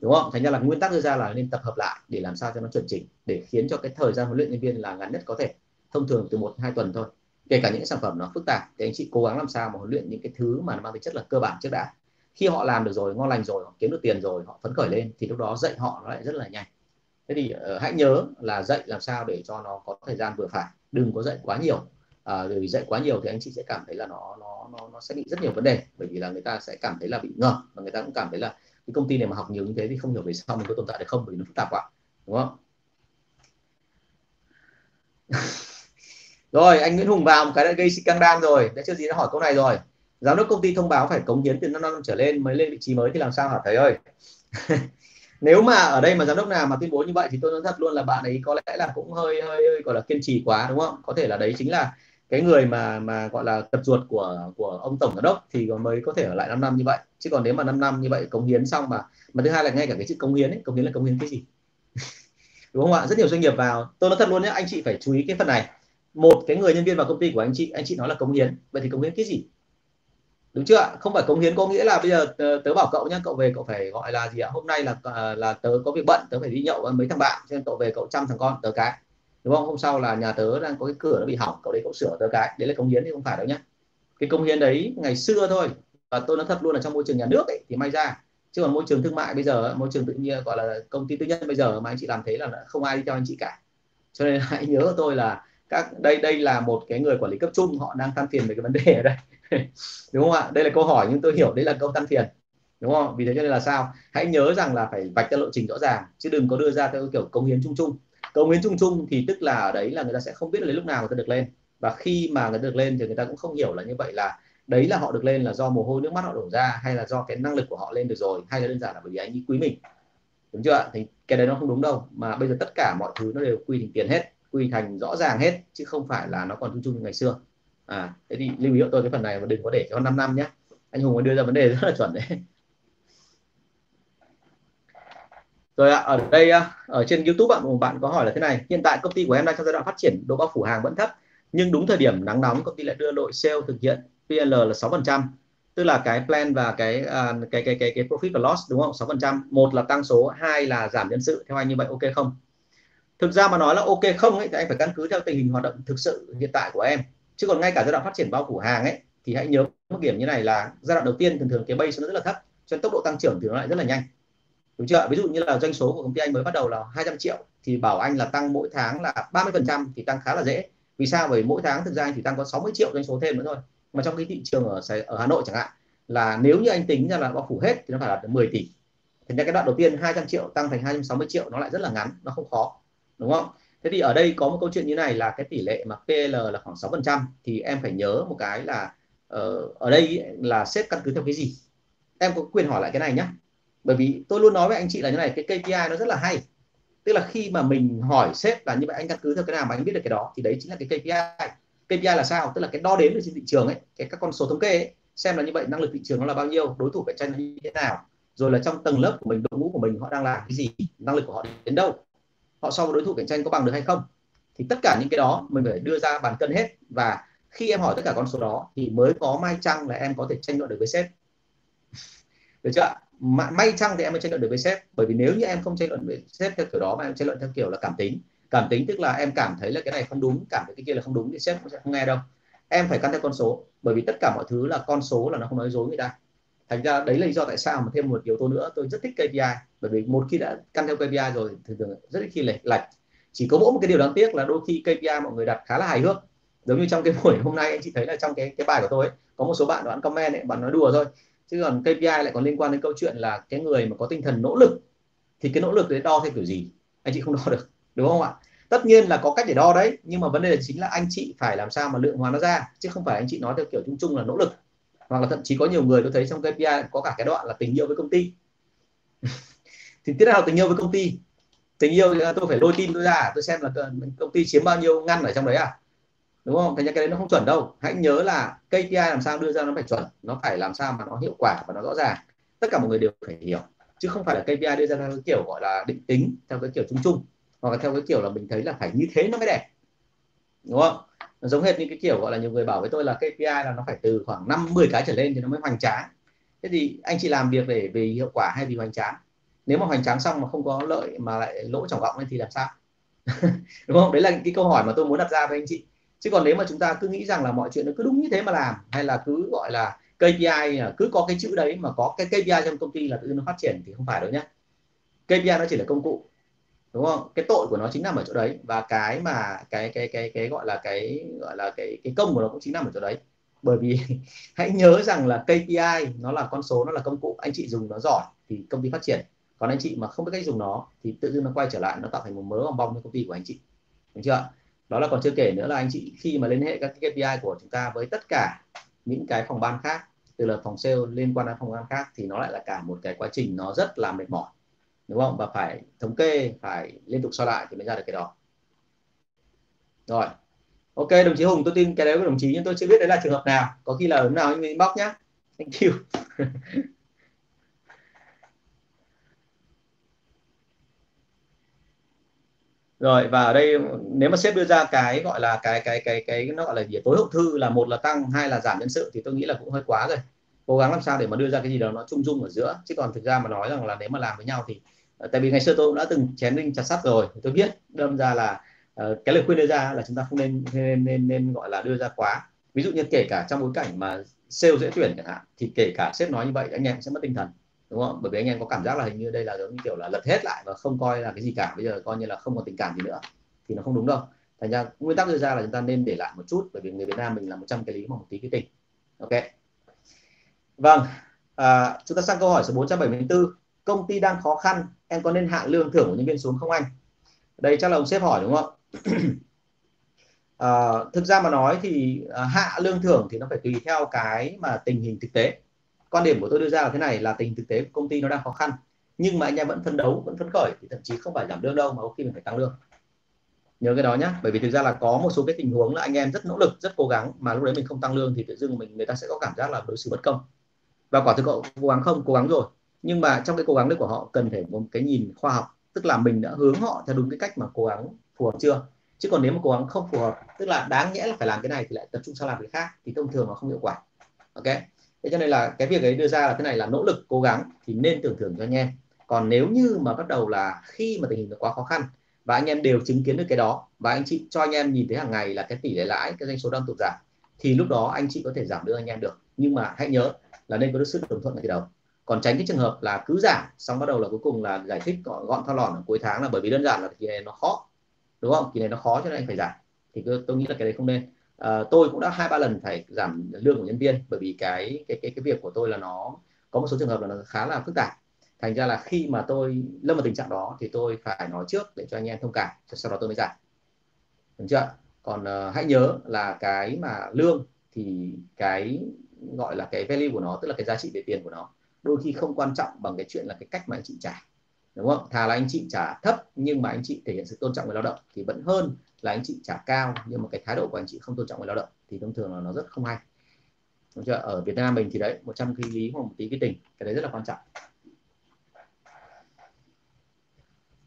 Đúng không? Thành ra là nguyên tắc đưa ra là nên tập hợp lại để làm sao cho nó chuẩn chỉnh, để khiến cho cái thời gian huấn luyện nhân viên là ngắn nhất có thể. Thông thường từ một hai tuần thôi. Kể cả những sản phẩm nó phức tạp, thì anh chị cố gắng làm sao mà huấn luyện những cái thứ mà nó mang tính chất là cơ bản trước đã khi họ làm được rồi ngon lành rồi họ kiếm được tiền rồi họ phấn khởi lên thì lúc đó dạy họ nó lại rất là nhanh. Thế thì uh, hãy nhớ là dạy làm sao để cho nó có thời gian vừa phải đừng có dạy quá nhiều. À, vì dạy quá nhiều thì anh chị sẽ cảm thấy là nó nó nó nó sẽ bị rất nhiều vấn đề bởi vì là người ta sẽ cảm thấy là bị ngờ và người ta cũng cảm thấy là cái công ty này mà học nhiều như thế thì không hiểu về sau mình có tồn tại được không bởi vì nó phức tạp quá đúng không? Rồi anh Nguyễn Hùng vào một cái đã gây căng đan rồi đã chưa gì đã hỏi câu này rồi giám đốc công ty thông báo phải cống hiến từ 5 năm trở lên mới lên vị trí mới thì làm sao hả thầy ơi? Nếu mà ở đây mà giám đốc nào mà tuyên bố như vậy thì tôi nói thật luôn là bạn ấy có lẽ là cũng hơi hơi, hơi gọi là kiên trì quá đúng không? Có thể là đấy chính là cái người mà mà gọi là tập ruột của của ông tổng giám đốc thì mới có thể ở lại 5 năm như vậy. Chứ còn nếu mà 5 năm như vậy cống hiến xong mà mà thứ hai là ngay cả cái chữ cống hiến ấy cống hiến là cống hiến cái gì? Đúng không ạ? Rất nhiều doanh nghiệp vào. Tôi nói thật luôn nhé anh chị phải chú ý cái phần này. Một cái người nhân viên vào công ty của anh chị anh chị nói là cống hiến. Vậy thì cống hiến cái gì? Đúng chưa không phải cống hiến có nghĩa là bây giờ ờ, tớ, bảo cậu nhé cậu về cậu phải gọi là gì ạ? Hôm nay là ờ, là tớ có việc bận tớ phải đi nhậu với mấy thằng bạn cho nên cậu về cậu chăm thằng con tớ cái. Đúng không? Hôm sau là nhà tớ đang có cái cửa nó bị hỏng cậu đấy cậu sửa tớ cái. Đấy là cống hiến thì không phải đâu nhé cái cống hiến đấy ngày xưa thôi và tôi nói thật luôn là trong môi trường nhà nước ấy, thì may ra. Chứ còn môi trường thương mại bây giờ môi trường tự nhiên gọi là công ty tư nhân bây giờ mà anh chị làm thế là không ai đi theo anh chị cả. Cho nên hãy nhớ tôi là các đây đây là một cái người quản lý cấp trung họ đang than phiền về cái vấn đề ở đây. đúng không ạ? Đây là câu hỏi nhưng tôi hiểu đây là câu tăng phiền đúng không? Vì thế cho nên là sao? Hãy nhớ rằng là phải vạch ra lộ trình rõ ràng, chứ đừng có đưa ra theo kiểu công hiến chung chung. Công hiến chung chung thì tức là ở đấy là người ta sẽ không biết là lúc nào người ta được lên. Và khi mà người ta được lên thì người ta cũng không hiểu là như vậy là đấy là họ được lên là do mồ hôi, nước mắt họ đổ ra, hay là do cái năng lực của họ lên được rồi, hay là đơn giản là bởi vì anh ấy quý mình. Đúng chưa ạ? Thì cái đấy nó không đúng đâu. Mà bây giờ tất cả mọi thứ nó đều quy thành tiền hết, quy thành rõ ràng hết, chứ không phải là nó còn chung chung như ngày xưa à thế thì lưu ý của tôi cái phần này mà đừng có để cho 5 năm nhé anh hùng đưa ra vấn đề rất là chuẩn đấy. Rồi ạ, ở đây à, ở trên YouTube bạn một bạn có hỏi là thế này hiện tại công ty của em đang trong giai đoạn phát triển độ bao phủ hàng vẫn thấp nhưng đúng thời điểm nắng nóng công ty lại đưa đội sale thực hiện PL là 6% tức là cái plan và cái uh, cái cái cái cái profit và loss đúng không? 6% một là tăng số hai là giảm nhân sự. Theo anh như vậy ok không? Thực ra mà nói là ok không ấy thì anh phải căn cứ theo tình hình hoạt động thực sự hiện tại của em chứ còn ngay cả giai đoạn phát triển bao phủ hàng ấy, thì hãy nhớ một điểm như này là giai đoạn đầu tiên thường thường cái base nó rất là thấp, cho nên tốc độ tăng trưởng thì nó lại rất là nhanh. Đúng chưa ví dụ như là doanh số của công ty anh mới bắt đầu là 200 triệu, thì bảo anh là tăng mỗi tháng là 30 phần trăm thì tăng khá là dễ. Vì sao? Bởi mỗi tháng thực ra anh chỉ tăng có 60 triệu doanh số thêm nữa thôi. Mà trong cái thị trường ở ở Hà Nội chẳng hạn, là nếu như anh tính ra là bao phủ hết thì nó phải là 10 tỷ. Thành ra cái đoạn đầu tiên 200 triệu tăng thành 260 triệu nó lại rất là ngắn, nó không khó. Đúng không? Thế thì ở đây có một câu chuyện như này là cái tỷ lệ mà PL là khoảng 6% thì em phải nhớ một cái là uh, ở đây là xếp căn cứ theo cái gì? Em có quyền hỏi lại cái này nhé bởi vì tôi luôn nói với anh chị là như này cái KPI nó rất là hay. Tức là khi mà mình hỏi sếp là như vậy anh căn cứ theo cái nào mà anh biết được cái đó thì đấy chính là cái KPI KPI là sao? Tức là cái đo đếm được trên thị trường ấy cái các con số thống kê ấy, xem là như vậy năng lực thị trường nó là bao nhiêu đối thủ cạnh tranh như thế nào rồi là trong tầng lớp của mình đội ngũ của mình họ đang làm cái gì năng lực của họ đến đâu họ so với đối thủ cạnh tranh có bằng được hay không, thì tất cả những cái đó mình phải đưa ra bàn cân hết. Và khi em hỏi tất cả con số đó, thì mới có may chăng là em có thể tranh luận được với sếp. Được chưa may chăng thì em mới tranh luận được với sếp. Bởi vì nếu như em không tranh luận với sếp theo kiểu đó mà em tranh luận theo kiểu là cảm tính cảm tính tức là em cảm thấy là cái này không đúng, cảm thấy cái kia là không đúng thì sếp cũng sẽ không nghe đâu. Em phải căn theo con số, bởi vì tất cả mọi thứ là con số là nó không nói dối người ta. Thành ra đấy là lý do tại sao mà thêm một yếu tố nữa, tôi rất thích KPI bởi vì một khi đã căn theo KPI rồi thì thường rất ít khi lệch lệch. Chỉ có mỗi một cái điều đáng tiếc là đôi khi KPI mọi người đặt khá là hài hước. Giống như trong cái buổi hôm nay anh chị thấy là trong cái cái bài của tôi ấy, có một số bạn đoạn comment ấy bạn nói đùa thôi. Chứ còn KPI lại còn liên quan đến câu chuyện là cái người mà có tinh thần nỗ lực thì cái nỗ lực đấy đo theo kiểu gì? Anh chị không đo được đúng không ạ? Tất nhiên là có cách để đo đấy nhưng mà vấn đề là chính là anh chị phải làm sao mà lượng hóa nó ra chứ không phải anh chị nói theo kiểu chung chung là nỗ lực. Hoặc là thậm chí có nhiều người tôi thấy trong KPI có cả cái đoạn là tình yêu với công ty. thì thế nào tình yêu với công ty. Tình yêu thì tôi phải lôi tim tôi ra, tôi xem là công ty chiếm bao nhiêu ngăn ở trong đấy à. Đúng không? Thành ra cái đấy nó không chuẩn đâu. Hãy nhớ là KPI làm sao đưa ra nó phải chuẩn. Nó phải làm sao mà nó hiệu quả và nó rõ ràng. Tất cả mọi người đều phải hiểu. Chứ không phải là KPI đưa ra theo cái kiểu gọi là định tính, theo cái kiểu chung chung, hoặc là theo cái kiểu là mình thấy là phải như thế nó mới đẹp. Đúng không? Nó giống hệt như cái kiểu gọi là nhiều người bảo với tôi là KPI là nó phải từ khoảng 5 10 cái trở lên thì nó mới hoành tráng. Thế thì anh chị làm việc để vì hiệu quả hay vì hoành tráng? Nếu mà hoành tráng xong mà không có lợi mà lại lỗ trọng vọng thì làm sao? Đúng không? Đấy là cái câu hỏi mà tôi muốn đặt ra với anh chị. Chứ còn nếu mà chúng ta cứ nghĩ rằng là mọi chuyện nó cứ đúng như thế mà làm, hay là cứ gọi là KPI à, cứ có cái chữ đấy mà có cái KPI trong công ty là tự nó phát triển thì không phải đâu nhé KPI nó chỉ là công cụ, đúng không? Cái tội của nó chính nằm ở chỗ đấy và cái mà cái cái cái cái gọi là cái, gọi là cái cái công của nó cũng chính nằm ở chỗ đấy. Bởi vì hãy nhớ rằng là KPI nó là con số, nó là công cụ. Anh chị dùng nó giỏi thì công ty phát triển còn anh chị mà không biết cách dùng nó, thì tự dưng nó quay trở lại, nó tạo thành một mớ bong bong cho công ty của anh chị. Đúng chưa đó là còn chưa kể nữa là anh chị khi mà liên hệ các cái KPI của chúng ta với tất cả những cái phòng ban khác, từ là phòng sale liên quan đến phòng ban khác, thì nó lại là cả một cái quá trình nó rất là mệt mỏi. Đúng không? Và phải thống kê, phải liên tục so lại thì mới ra được cái đó. Rồi. Ok, đồng chí hùng, tôi tin cái đấy của đồng chí, nhưng tôi chưa biết đấy là trường hợp nào. Có khi là ứng nào anh inbox nhá. Thank you. rồi và ở đây nếu mà sếp đưa ra cái gọi là cái cái cái cái nó gọi là gì tối hậu thư là một là tăng hai là giảm nhân sự thì tôi nghĩ là cũng hơi quá rồi. Cố gắng làm sao để mà đưa ra cái gì đó nó chung dung ở giữa. Chứ còn thực ra mà nói rằng là nếu mà làm với nhau thì ờ, tại vì ngày xưa tôi cũng đã từng chén đinh chặt sắt rồi tôi biết đâm ra là uh, cái lời khuyên đưa ra là chúng ta không nên nên nên, nên gọi là đưa ra quá. Ví dụ như kể cả trong bối cảnh mà sale dễ tuyển chẳng hạn thì kể cả sếp nói như vậy anh em sẽ mất tinh thần đúng không? Bởi vì anh em có cảm giác là hình như đây là giống như kiểu là lật hết lại và không coi là cái gì cả. Bây giờ coi như là không có tình cảm gì nữa. Thì nó không đúng đâu. Thành ra nguyên tắc đưa ra là chúng ta nên để lại một chút bởi vì người Việt Nam mình là 100 cái lý mà một tí cái tình. Ok. Vâng. À, chúng ta sang câu hỏi số 474 công ty đang khó khăn em có nên hạ lương thưởng của nhân viên xuống không anh? Đây chắc là ông sếp hỏi đúng không? À, thực ra mà nói thì à, hạ lương thưởng thì nó phải tùy theo cái mà tình hình thực tế quan điểm của tôi đưa ra là thế này, là tình thực tế của công ty nó đang khó khăn, nhưng mà anh em vẫn phấn đấu, vẫn phấn khởi, thì thậm chí không phải giảm lương đâu, mà có khi mình phải tăng lương. Nhớ cái đó nhé bởi vì thực ra là có một số cái tình huống là anh em rất nỗ lực, rất cố gắng, mà lúc đấy mình không tăng lương thì tự dưng mình, người ta sẽ có cảm giác là đối xử bất công. Và quả thực họ cố gắng không, cố gắng rồi. Nhưng mà trong cái cố gắng đấy của họ, cần phải một cái nhìn khoa học, tức là mình đã hướng họ theo đúng cái cách mà cố gắng phù hợp chưa? Chứ còn nếu mà cố gắng không phù hợp, tức là đáng nhẽ là phải làm cái này thì lại tập trung sang làm cái khác, thì thông thường nó không hiệu quả. Ok? Thế cho nên là cái việc ấy đưa ra là thế này là nỗ lực cố gắng thì nên tưởng thưởng cho anh em. Còn nếu như mà bắt đầu là khi mà tình hình nó quá khó khăn và anh em đều chứng kiến được cái đó và anh chị cho anh em nhìn thấy hàng ngày là cái tỷ lệ lãi cái doanh số đang tụt giảm thì lúc đó anh chị có thể giảm đưa anh em được. Nhưng mà hãy nhớ là nên có được sự đồng thuận từ đầu. Còn tránh cái trường hợp là cứ giảm xong bắt đầu là cuối cùng là giải thích gọn, gọn thao lòn ở cuối tháng là bởi vì đơn giản là kỳ này nó khó đúng không? Kỳ này nó khó cho nên anh phải giảm. Thì tôi nghĩ là cái đấy không nên. Ờ, tôi cũng đã hai ba lần phải giảm lương của nhân viên bởi vì cái cái cái cái việc của tôi là nó có một số trường hợp là nó khá là phức tạp. Thành ra là khi mà tôi lâm vào tình trạng đó thì tôi phải nói trước để cho anh em thông cảm sau đó tôi mới giảm. Được chưa còn uh, hãy nhớ là cái mà lương thì cái gọi là cái value của nó tức là cái giá trị về tiền của nó đôi khi không quan trọng bằng cái chuyện là cái cách mà anh chị trả đúng không? Thà là anh chị trả thấp nhưng mà anh chị thể hiện sự tôn trọng người lao động thì vẫn hơn là anh chị trả cao nhưng mà cái thái độ của anh chị không tôn trọng người lao động thì thông thường là nó rất không hay. Đúng chưa? Ở Việt Nam mình thì đấy 100 cái lý hoặc một tí cái tình cái đấy rất là quan trọng.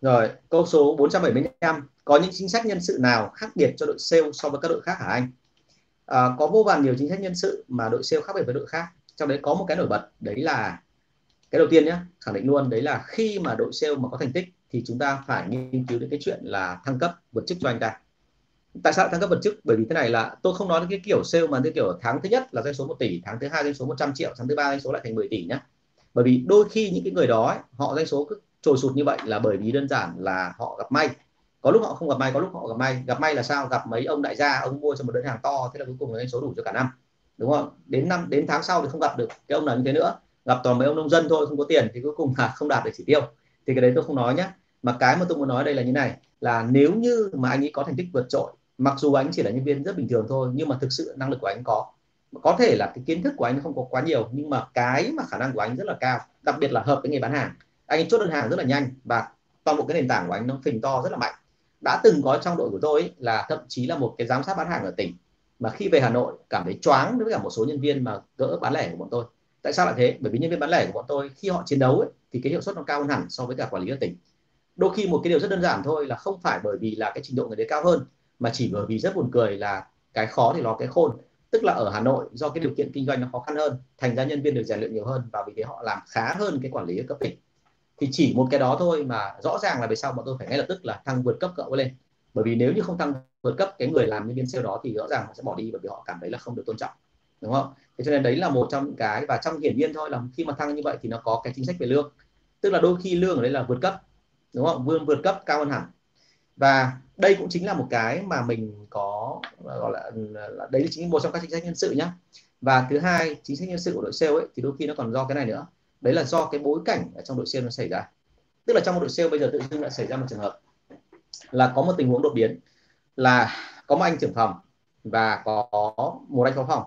Rồi câu số 475 có những chính sách nhân sự nào khác biệt cho đội sale so với các đội khác hả anh? À, có vô vàn nhiều chính sách nhân sự mà đội sale khác biệt với đội khác. Trong đấy có một cái nổi bật đấy là cái đầu tiên nhé khẳng định luôn đấy là khi mà đội sale mà có thành tích thì chúng ta phải nghiên cứu đến cái chuyện là thăng cấp vượt chức cho anh ta tại sao thăng cấp vật chức bởi vì thế này là tôi không nói đến cái kiểu sale mà cái kiểu tháng thứ nhất là doanh số 1 tỷ tháng thứ hai doanh số 100 triệu tháng thứ ba doanh số lại thành 10 tỷ nhá. Bởi vì đôi khi những cái người đó ấy, họ doanh số cứ trồi sụt như vậy là bởi vì đơn giản là họ gặp may. Có lúc họ không gặp may có lúc họ gặp may. Gặp may là sao? Gặp mấy ông đại gia ông mua cho một đơn hàng to thế là cuối cùng doanh số đủ cho cả năm. Đúng không? Đến năm đến tháng sau thì không gặp được cái ông nào như thế nữa. Gặp toàn mấy ông nông dân thôi không có tiền thì cuối cùng là không đạt được chỉ tiêu. Thì cái đấy tôi không nói nhé mà cái mà tôi muốn nói đây là như này là nếu như mà anh ấy có thành tích vượt trội mặc dù anh chỉ là nhân viên rất bình thường thôi nhưng mà thực sự năng lực của anh có. Có thể là cái kiến thức của anh không có quá nhiều nhưng mà cái mà khả năng của anh rất là cao đặc biệt là hợp với nghề bán hàng. Anh chốt đơn hàng rất là nhanh và toàn bộ cái nền tảng của anh nó phình to rất là mạnh. Đã từng có trong đội của tôi ấy, là thậm chí là một cái giám sát bán hàng ở tỉnh. Mà khi về Hà Nội cảm thấy choáng với cả một số nhân viên mà gỡ bán lẻ của bọn tôi. Tại sao lại thế? Bởi vì nhân viên bán lẻ của bọn tôi khi họ chiến đấu ấy, thì cái hiệu suất nó cao hơn hẳn so với cả quản lý ở tỉnh. Đôi khi một cái điều rất đơn giản thôi là không phải bởi vì là cái trình độ người đấy cao hơn mà chỉ bởi vì rất buồn cười là cái khó thì nó cái khôn. Tức là ở Hà Nội, do cái điều kiện kinh doanh nó khó khăn hơn, thành ra nhân viên được rèn luyện nhiều hơn và vì thế họ làm khá hơn cái quản lý ở cấp tỉnh. Thì chỉ một cái đó thôi mà rõ ràng là về sau bọn tôi phải ngay lập tức là thăng vượt cấp cậu lên. Bởi vì nếu như không thăng vượt cấp, cái người làm nhân viên sale đó thì rõ ràng họ sẽ bỏ đi bởi vì họ cảm thấy là không được tôn trọng. Đúng không? Thế cho nên đấy là một trong những cái và trong hiển nhiên thôi là khi mà thăng như vậy thì nó có cái chính sách về lương. Tức là đôi khi lương ở đây là vượt cấp, đúng không? Vươn vượt cấp cao hơn hẳn. Và đây cũng chính là một cái mà mình có gọi là, là đấy chính một trong các chính sách nhân sự nhá. Và thứ hai chính sách nhân sự của đội sale ấy thì đôi khi nó còn do cái này nữa. Đấy là do cái bối cảnh ở trong đội sale nó xảy ra. Tức là trong một đội sale bây giờ tự dưng lại xảy ra một trường hợp là có một tình huống đột biến là có một anh trưởng phòng và có một anh phó phòng.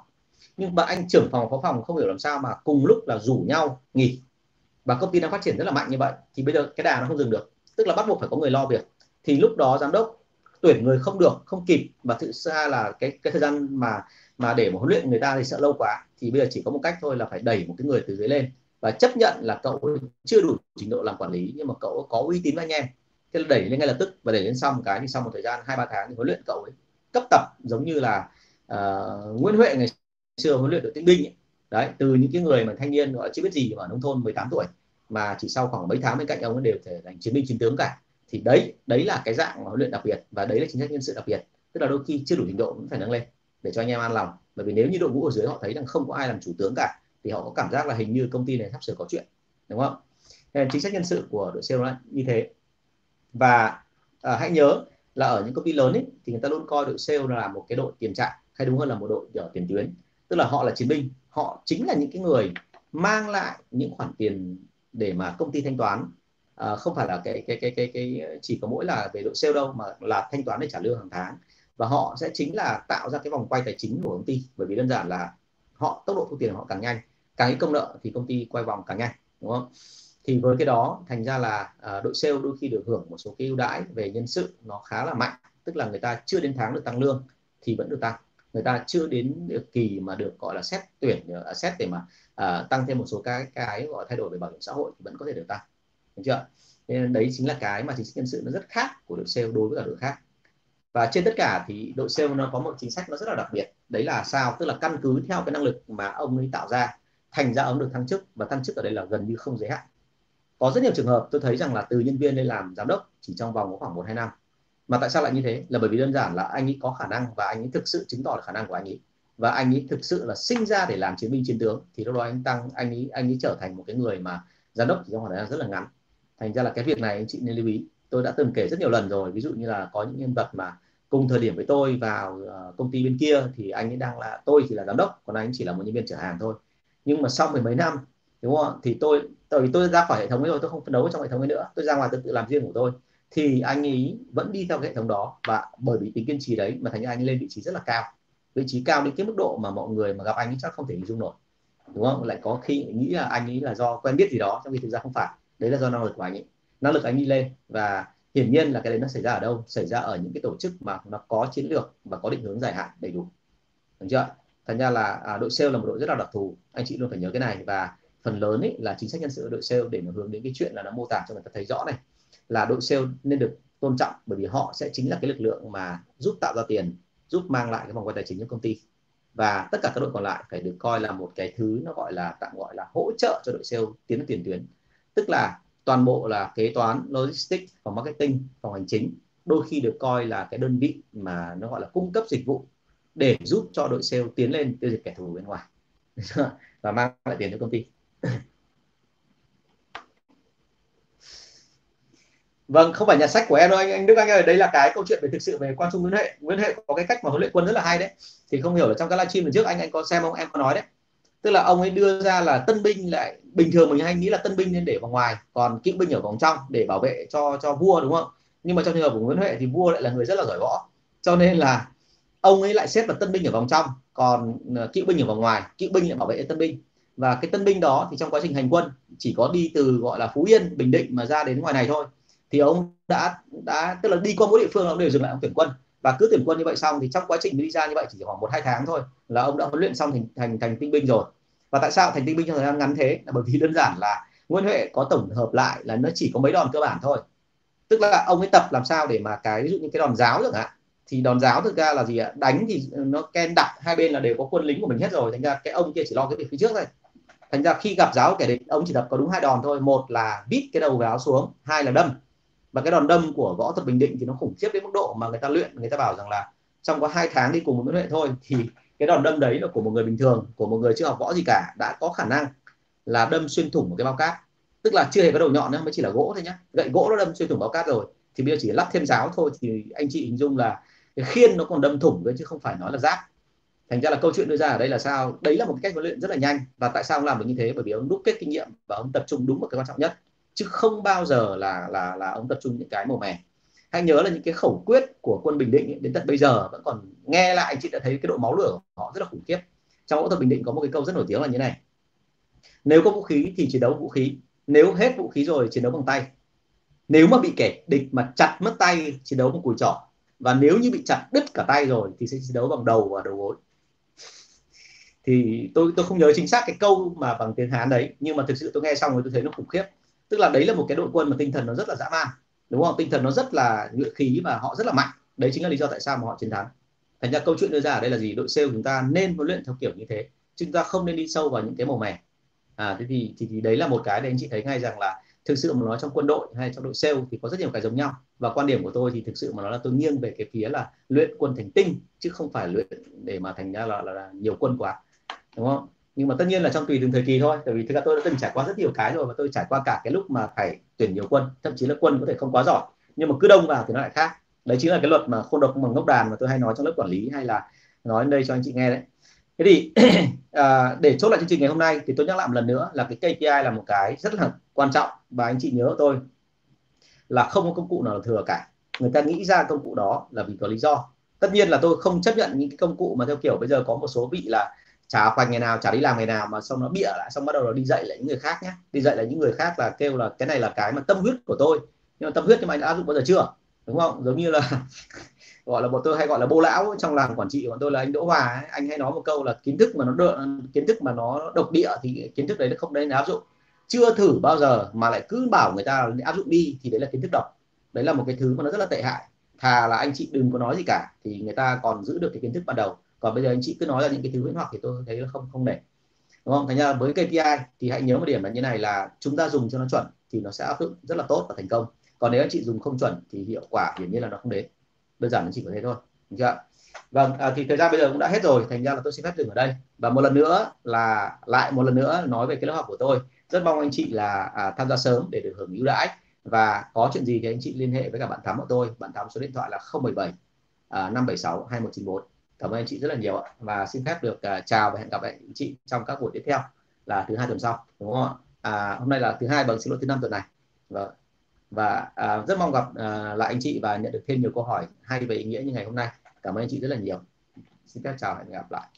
Nhưng mà anh trưởng phòng phó phòng không hiểu làm sao mà cùng lúc là rủ nhau nghỉ. Và công ty đang phát triển rất là mạnh như vậy thì bây giờ cái đà nó không dừng được. Tức là bắt buộc phải có người lo việc. Thì lúc đó giám đốc tuyển người không được không kịp. Và thực ra là cái cái thời gian mà mà để mà huấn luyện người ta thì sợ lâu quá. Thì bây giờ chỉ có một cách thôi là phải đẩy một cái người từ dưới lên. Và chấp nhận là cậu chưa đủ trình độ làm quản lý nhưng mà cậu có uy tín với anh em thế là đẩy lên ngay lập tức và đẩy lên xong cái thì sau một thời gian hai ba tháng thì huấn luyện cậu ấy cấp tập giống như là uh, Nguyễn Huệ ngày xưa huấn luyện đội tinh binh ấy. đấy từ những cái người mà thanh niên gọi chưa biết gì mà nông thôn 18 tuổi mà chỉ sau khoảng mấy tháng bên cạnh ông ấy đều thể thành chiến binh chiến tướng cả thì đấy đấy là cái dạng huấn luyện đặc biệt và đấy là chính sách nhân sự đặc biệt. Tức là đôi khi chưa đủ trình độ cũng phải nâng lên để cho anh em an lòng. Bởi vì nếu như đội ngũ ở dưới họ thấy rằng không có ai làm chủ tướng cả thì họ có cảm giác là hình như công ty này sắp sửa có chuyện đúng không? Nên chính sách nhân sự của đội sale là như thế. Và à, hãy nhớ là ở những công ty lớn ấy, thì người ta luôn coi đội sale là một cái đội tiền trạm hay đúng hơn là một đội ở tiền tuyến. Tức là họ là chiến binh họ chính là những cái người mang lại những khoản tiền để mà công ty thanh toán à, không phải là cái cái cái cái cái chỉ có mỗi là về đội sale đâu mà là thanh toán để trả lương hàng tháng. Và họ sẽ chính là tạo ra cái vòng quay tài chính của công ty bởi vì đơn giản là họ tốc độ thu tiền của họ càng nhanh. Càng ít công nợ thì công ty quay vòng càng nhanh đúng không? Thì với cái đó thành ra là à, đội sale đôi khi được hưởng một số cái ưu đãi về nhân sự nó khá là mạnh. Tức là người ta chưa đến tháng được tăng lương thì vẫn được tăng. Người ta chưa đến được kỳ mà được gọi là xét tuyển ờ, xét để mà à, tăng thêm một số cái cái gọi thay đổi về bảo hiểm xã hội thì vẫn có thể được tăng được chưa? Nên đấy chính là cái mà chính sách nhân sự nó rất khác của đội sale đối với cả đội khác. Và trên tất cả thì đội sale nó có một chính sách nó rất là đặc biệt. Đấy là sao? Tức là căn cứ theo cái năng lực mà ông ấy tạo ra, thành ra ông được thăng chức và thăng chức ở đây là gần như không giới hạn. Có rất nhiều trường hợp tôi thấy rằng là từ nhân viên lên làm giám đốc chỉ trong vòng có khoảng một, hai năm. Mà tại sao lại như thế? Là bởi vì đơn giản là anh ấy có khả năng và anh ấy thực sự chứng tỏ được khả năng của anh ấy. Và anh ấy thực sự là sinh ra để làm chiến binh chiến tướng. Thì lúc đó anh tăng, anh ấy anh ấy trở thành một cái người mà giám đốc chỉ trong khoảng thời gian rất là ngắn thành ra là cái việc này, anh chị nên lưu ý. Tôi đã từng kể rất nhiều lần rồi. Ví dụ như là có những nhân vật mà cùng thời điểm với tôi vào ờ, công ty bên kia thì anh ấy đang là, tôi chỉ là giám đốc, còn anh chỉ là một nhân viên chở hàng thôi. Nhưng mà sau mười mấy năm, đúng không thì tôi, tại vì tôi ra khỏi hệ thống ấy rồi, tôi không phấn đấu trong hệ thống ấy nữa. Tôi ra ngoài tôi tự làm riêng của tôi. Thì anh ấy vẫn đi theo hệ thống đó và bởi vì tính kiên trì đấy mà thành ra anh ấy lên vị trí rất là cao. Vị trí cao đến cái mức độ mà mọi người mà gặp anh ấy chắc không thể hình dung nổi. Đúng không? Lại có khi nghĩ là anh ấy là do quen biết gì đó, trong khi thực ra không phải đấy là do năng lực của anh ấy. Năng lực anh đi lên và hiển nhiên là cái đấy nó xảy ra ở đâu? Xảy ra ở những cái tổ chức mà nó có chiến lược và có định hướng dài hạn đầy đủ. Được chưa thành ra là à, đội sale là một đội rất là đặc thù. Anh chị luôn phải nhớ cái này và phần lớn ấy là chính sách nhân sự đội sale để mà hướng đến cái chuyện là nó mô tả cho người ta thấy rõ này. Là đội sale nên được tôn trọng bởi vì họ sẽ chính là cái lực lượng mà giúp tạo ra tiền giúp mang lại cái vòng quay tài chính cho công ty. Và tất cả các đội còn lại phải được coi là một cái thứ nó gọi là tạm gọi là hỗ trợ cho đội sale tiến đến tiền tuyến tức là toàn bộ là kế toán, logistics, phòng marketing, phòng hành chính, đôi khi được coi là cái đơn vị mà nó gọi là cung cấp dịch vụ để giúp cho đội sale tiến lên tiêu diệt kẻ thù bên ngoài. Và mang lại tiền cho công ty. Vâng không phải nhà sách của em đâu, anh anh Đức, Anh ơi. Đây là cái câu chuyện về thực sự về quan trung Nguyễn Huệ. Nguyễn Huệ có cái cách mà huấn luyện quân rất là hay đấy. Thì không hiểu là trong các livestream lần trước anh anh có xem không? Em có nói đấy tức là ông ấy đưa ra là tân binh lại, bình thường mình hay nghĩ là tân binh nên để vào ngoài, còn kỵ binh ở vòng trong để bảo vệ cho cho vua, đúng không? Nhưng mà trong trường hợp của Nguyễn Huệ thì vua lại là người rất là giỏi võ. Cho nên là ông ấy lại xếp là tân binh ở vòng trong, còn cựu kỵ binh ở vòng ngoài, kỵ binh lại bảo vệ tân binh. Và cái tân binh đó thì trong quá trình hành quân chỉ có đi từ, gọi là, Phú Yên, Bình Định mà ra đến ngoài này thôi. Thì ông đã đã, tức là đi qua mỗi địa phương ông đều dừng lại ông tuyển quân và cứ tuyển quân như vậy xong thì trong quá trình đi ra như vậy chỉ khoảng một hai tháng thôi là ông đã huấn luyện xong thành thành thành tinh binh rồi. Và tại sao thành tinh binh trong thời gian ngắn thế? Là bởi vì đơn giản là Nguyễn Huệ có tổng hợp lại là nó chỉ có mấy đòn cơ bản thôi. Tức là ông ấy tập làm sao để mà cái, ví dụ như cái đòn giáo chẳng hạn, thì đòn giáo thực ra là gì ạ? Đánh thì nó ken đặt hai bên là đều có quân lính của mình hết rồi, thành ra cái ông kia chỉ lo cái việc phía trước thôi. Thành ra khi gặp giáo kẻ địch, ông chỉ tập có đúng hai đòn thôi. Một là vít cái đầu giáo xuống, hai là đâm và cái đòn đâm của võ thuật bình định thì nó khủng khiếp đến mức độ mà người ta luyện, người ta bảo rằng là trong có hai tháng đi cùng một Nguyễn luyện thôi thì cái đòn đâm đấy là của một người bình thường, của một người chưa học võ gì cả, đã có khả năng là đâm xuyên thủng một cái bao cát. Tức là chưa hề có đầu nhọn nữa, mới chỉ là gỗ thôi nhá. Gậy gỗ nó đâm xuyên thủng bao cát rồi, thì bây giờ chỉ lắp thêm giáo thôi thì anh chị hình dung là cái khiên nó còn đâm thủng đấy chứ không phải nói là giáp thành ra là câu chuyện đưa ra ở đây là sao? Đấy là một cách huấn luyện rất là nhanh. Và tại sao ông làm được như thế? Bởi vì ông đúc kết kinh nghiệm và ông tập trung đúng một cái quan trọng nhất chứ không bao giờ là là là ông tập trung những cái màu mè. Hãy nhớ là những cái khẩu quyết của quân bình định ấy, đến tận bây giờ vẫn còn nghe lại anh chị đã thấy cái độ máu lửa của họ rất là khủng khiếp. Trong võ thuật bình định có một cái câu rất nổi tiếng là như này. Nếu có vũ khí thì chiến đấu vũ khí. Nếu hết vũ khí rồi chiến đấu bằng tay. Nếu mà bị kẻ địch mà chặt mất tay chiến đấu bằng cùi trỏ và nếu như bị chặt đứt cả tay rồi thì sẽ chiến đấu bằng đầu và đầu gối. Thì tôi tôi không nhớ chính xác cái câu mà bằng tiếng Hán đấy nhưng mà thực sự tôi nghe xong rồi tôi thấy nó khủng khiếp tức là đấy là một cái đội quân mà tinh thần nó rất là dã man đúng không? Tinh thần nó rất là ngựa khí và họ rất là mạnh. Đấy chính là lý do tại sao mà họ chiến thắng. Thành ra câu chuyện đưa ra ở đây là gì? Đội sale chúng ta nên huấn luyện theo kiểu như thế chúng ta không nên đi sâu vào những cái màu mè. À thế thì, thì thì đấy là một cái để anh chị thấy ngay rằng là thực sự mà nói trong quân đội hay trong đội sale thì có rất nhiều cái giống nhau. Và quan điểm của tôi thì thực sự mà nói là tôi nghiêng về cái phía là luyện quân thành tinh chứ không phải luyện để mà thành ra là, là, là nhiều quân quá đúng không? Nhưng mà tất nhiên là trong tùy từng thời kỳ thôi tại vì thực ra tôi đã từng trải qua rất nhiều cái rồi và tôi trải qua cả cái lúc mà phải tuyển nhiều quân thậm chí là quân có thể không quá giỏi nhưng mà cứ đông vào thì nó lại khác. Đấy chính là cái luật mà khôn độc bằng ngốc đàn mà tôi hay nói trong lớp quản lý hay là nói đây cho anh chị nghe đấy. Thế thì à, để chốt lại chương trình ngày hôm nay thì tôi nhắc lại một lần nữa là cái KPI là một cái rất là quan trọng và anh chị nhớ tôi là không có công cụ nào là thừa cả. Người ta nghĩ ra công cụ đó là vì có lý do. Tất nhiên là tôi không chấp nhận những cái công cụ mà theo kiểu bây giờ có một số vị là chả khoanh ngày nào chả đi làm ngày nào mà xong nó bịa lại xong bắt đầu là đi dạy lại những người khác nhé đi dạy lại những người khác là kêu là cái này là cái mà tâm huyết của tôi. Nhưng mà tâm huyết thì mày đã áp dụng bao giờ chưa? Đúng không? Giống như là gọi là bọn tôi hay gọi là bô lão trong làng quản trị của bọn tôi là anh Đỗ Hòa ấy. anh hay nói một câu là kiến thức mà nó đỡ, kiến thức mà nó độc địa thì kiến thức đấy nó không nên áp dụng. Chưa thử bao giờ mà lại cứ bảo người ta áp dụng đi thì đấy là kiến thức độc. Đấy là một cái thứ mà nó rất là tệ hại. Thà là anh chị đừng có nói gì cả thì người ta còn giữ được cái kiến thức ban đầu còn bây giờ anh chị cứ nói là những cái thứ huyễn hoặc thì tôi thấy là không không để. Đúng không? Thành ra với KPI thì hãy nhớ một điểm là như này là chúng ta dùng cho nó chuẩn thì nó sẽ áp dụng rất là tốt và thành công. Còn nếu anh chị dùng không chuẩn thì hiệu quả hiển nhiên là nó không đến. Đơn giản là chỉ có thế thôi. Được chưa vâng à, thì thời gian bây giờ cũng đã hết rồi. Thành ra là tôi xin phép dừng ở đây. Và một lần nữa là lại một lần nữa nói về cái lớp học của tôi. Rất mong anh chị là à, tham gia sớm để được hưởng ưu đãi. Và có chuyện gì thì anh chị liên hệ với cả bạn thắm của tôi. Bạn thắm số điện thoại là 017 à, 576 2194 cảm ơn anh chị rất là nhiều ạ. Và xin phép được uh, chào và hẹn gặp lại anh chị trong các buổi tiếp theo là thứ hai tuần sau đúng không ạ? À, hôm nay là thứ hai bằng xin lỗi thứ năm tuần này. Và, và à, rất mong gặp à, lại anh chị và nhận được thêm nhiều câu hỏi hay về ý nghĩa như ngày hôm nay. Cảm ơn anh chị rất là nhiều. Xin phép chào và hẹn gặp lại.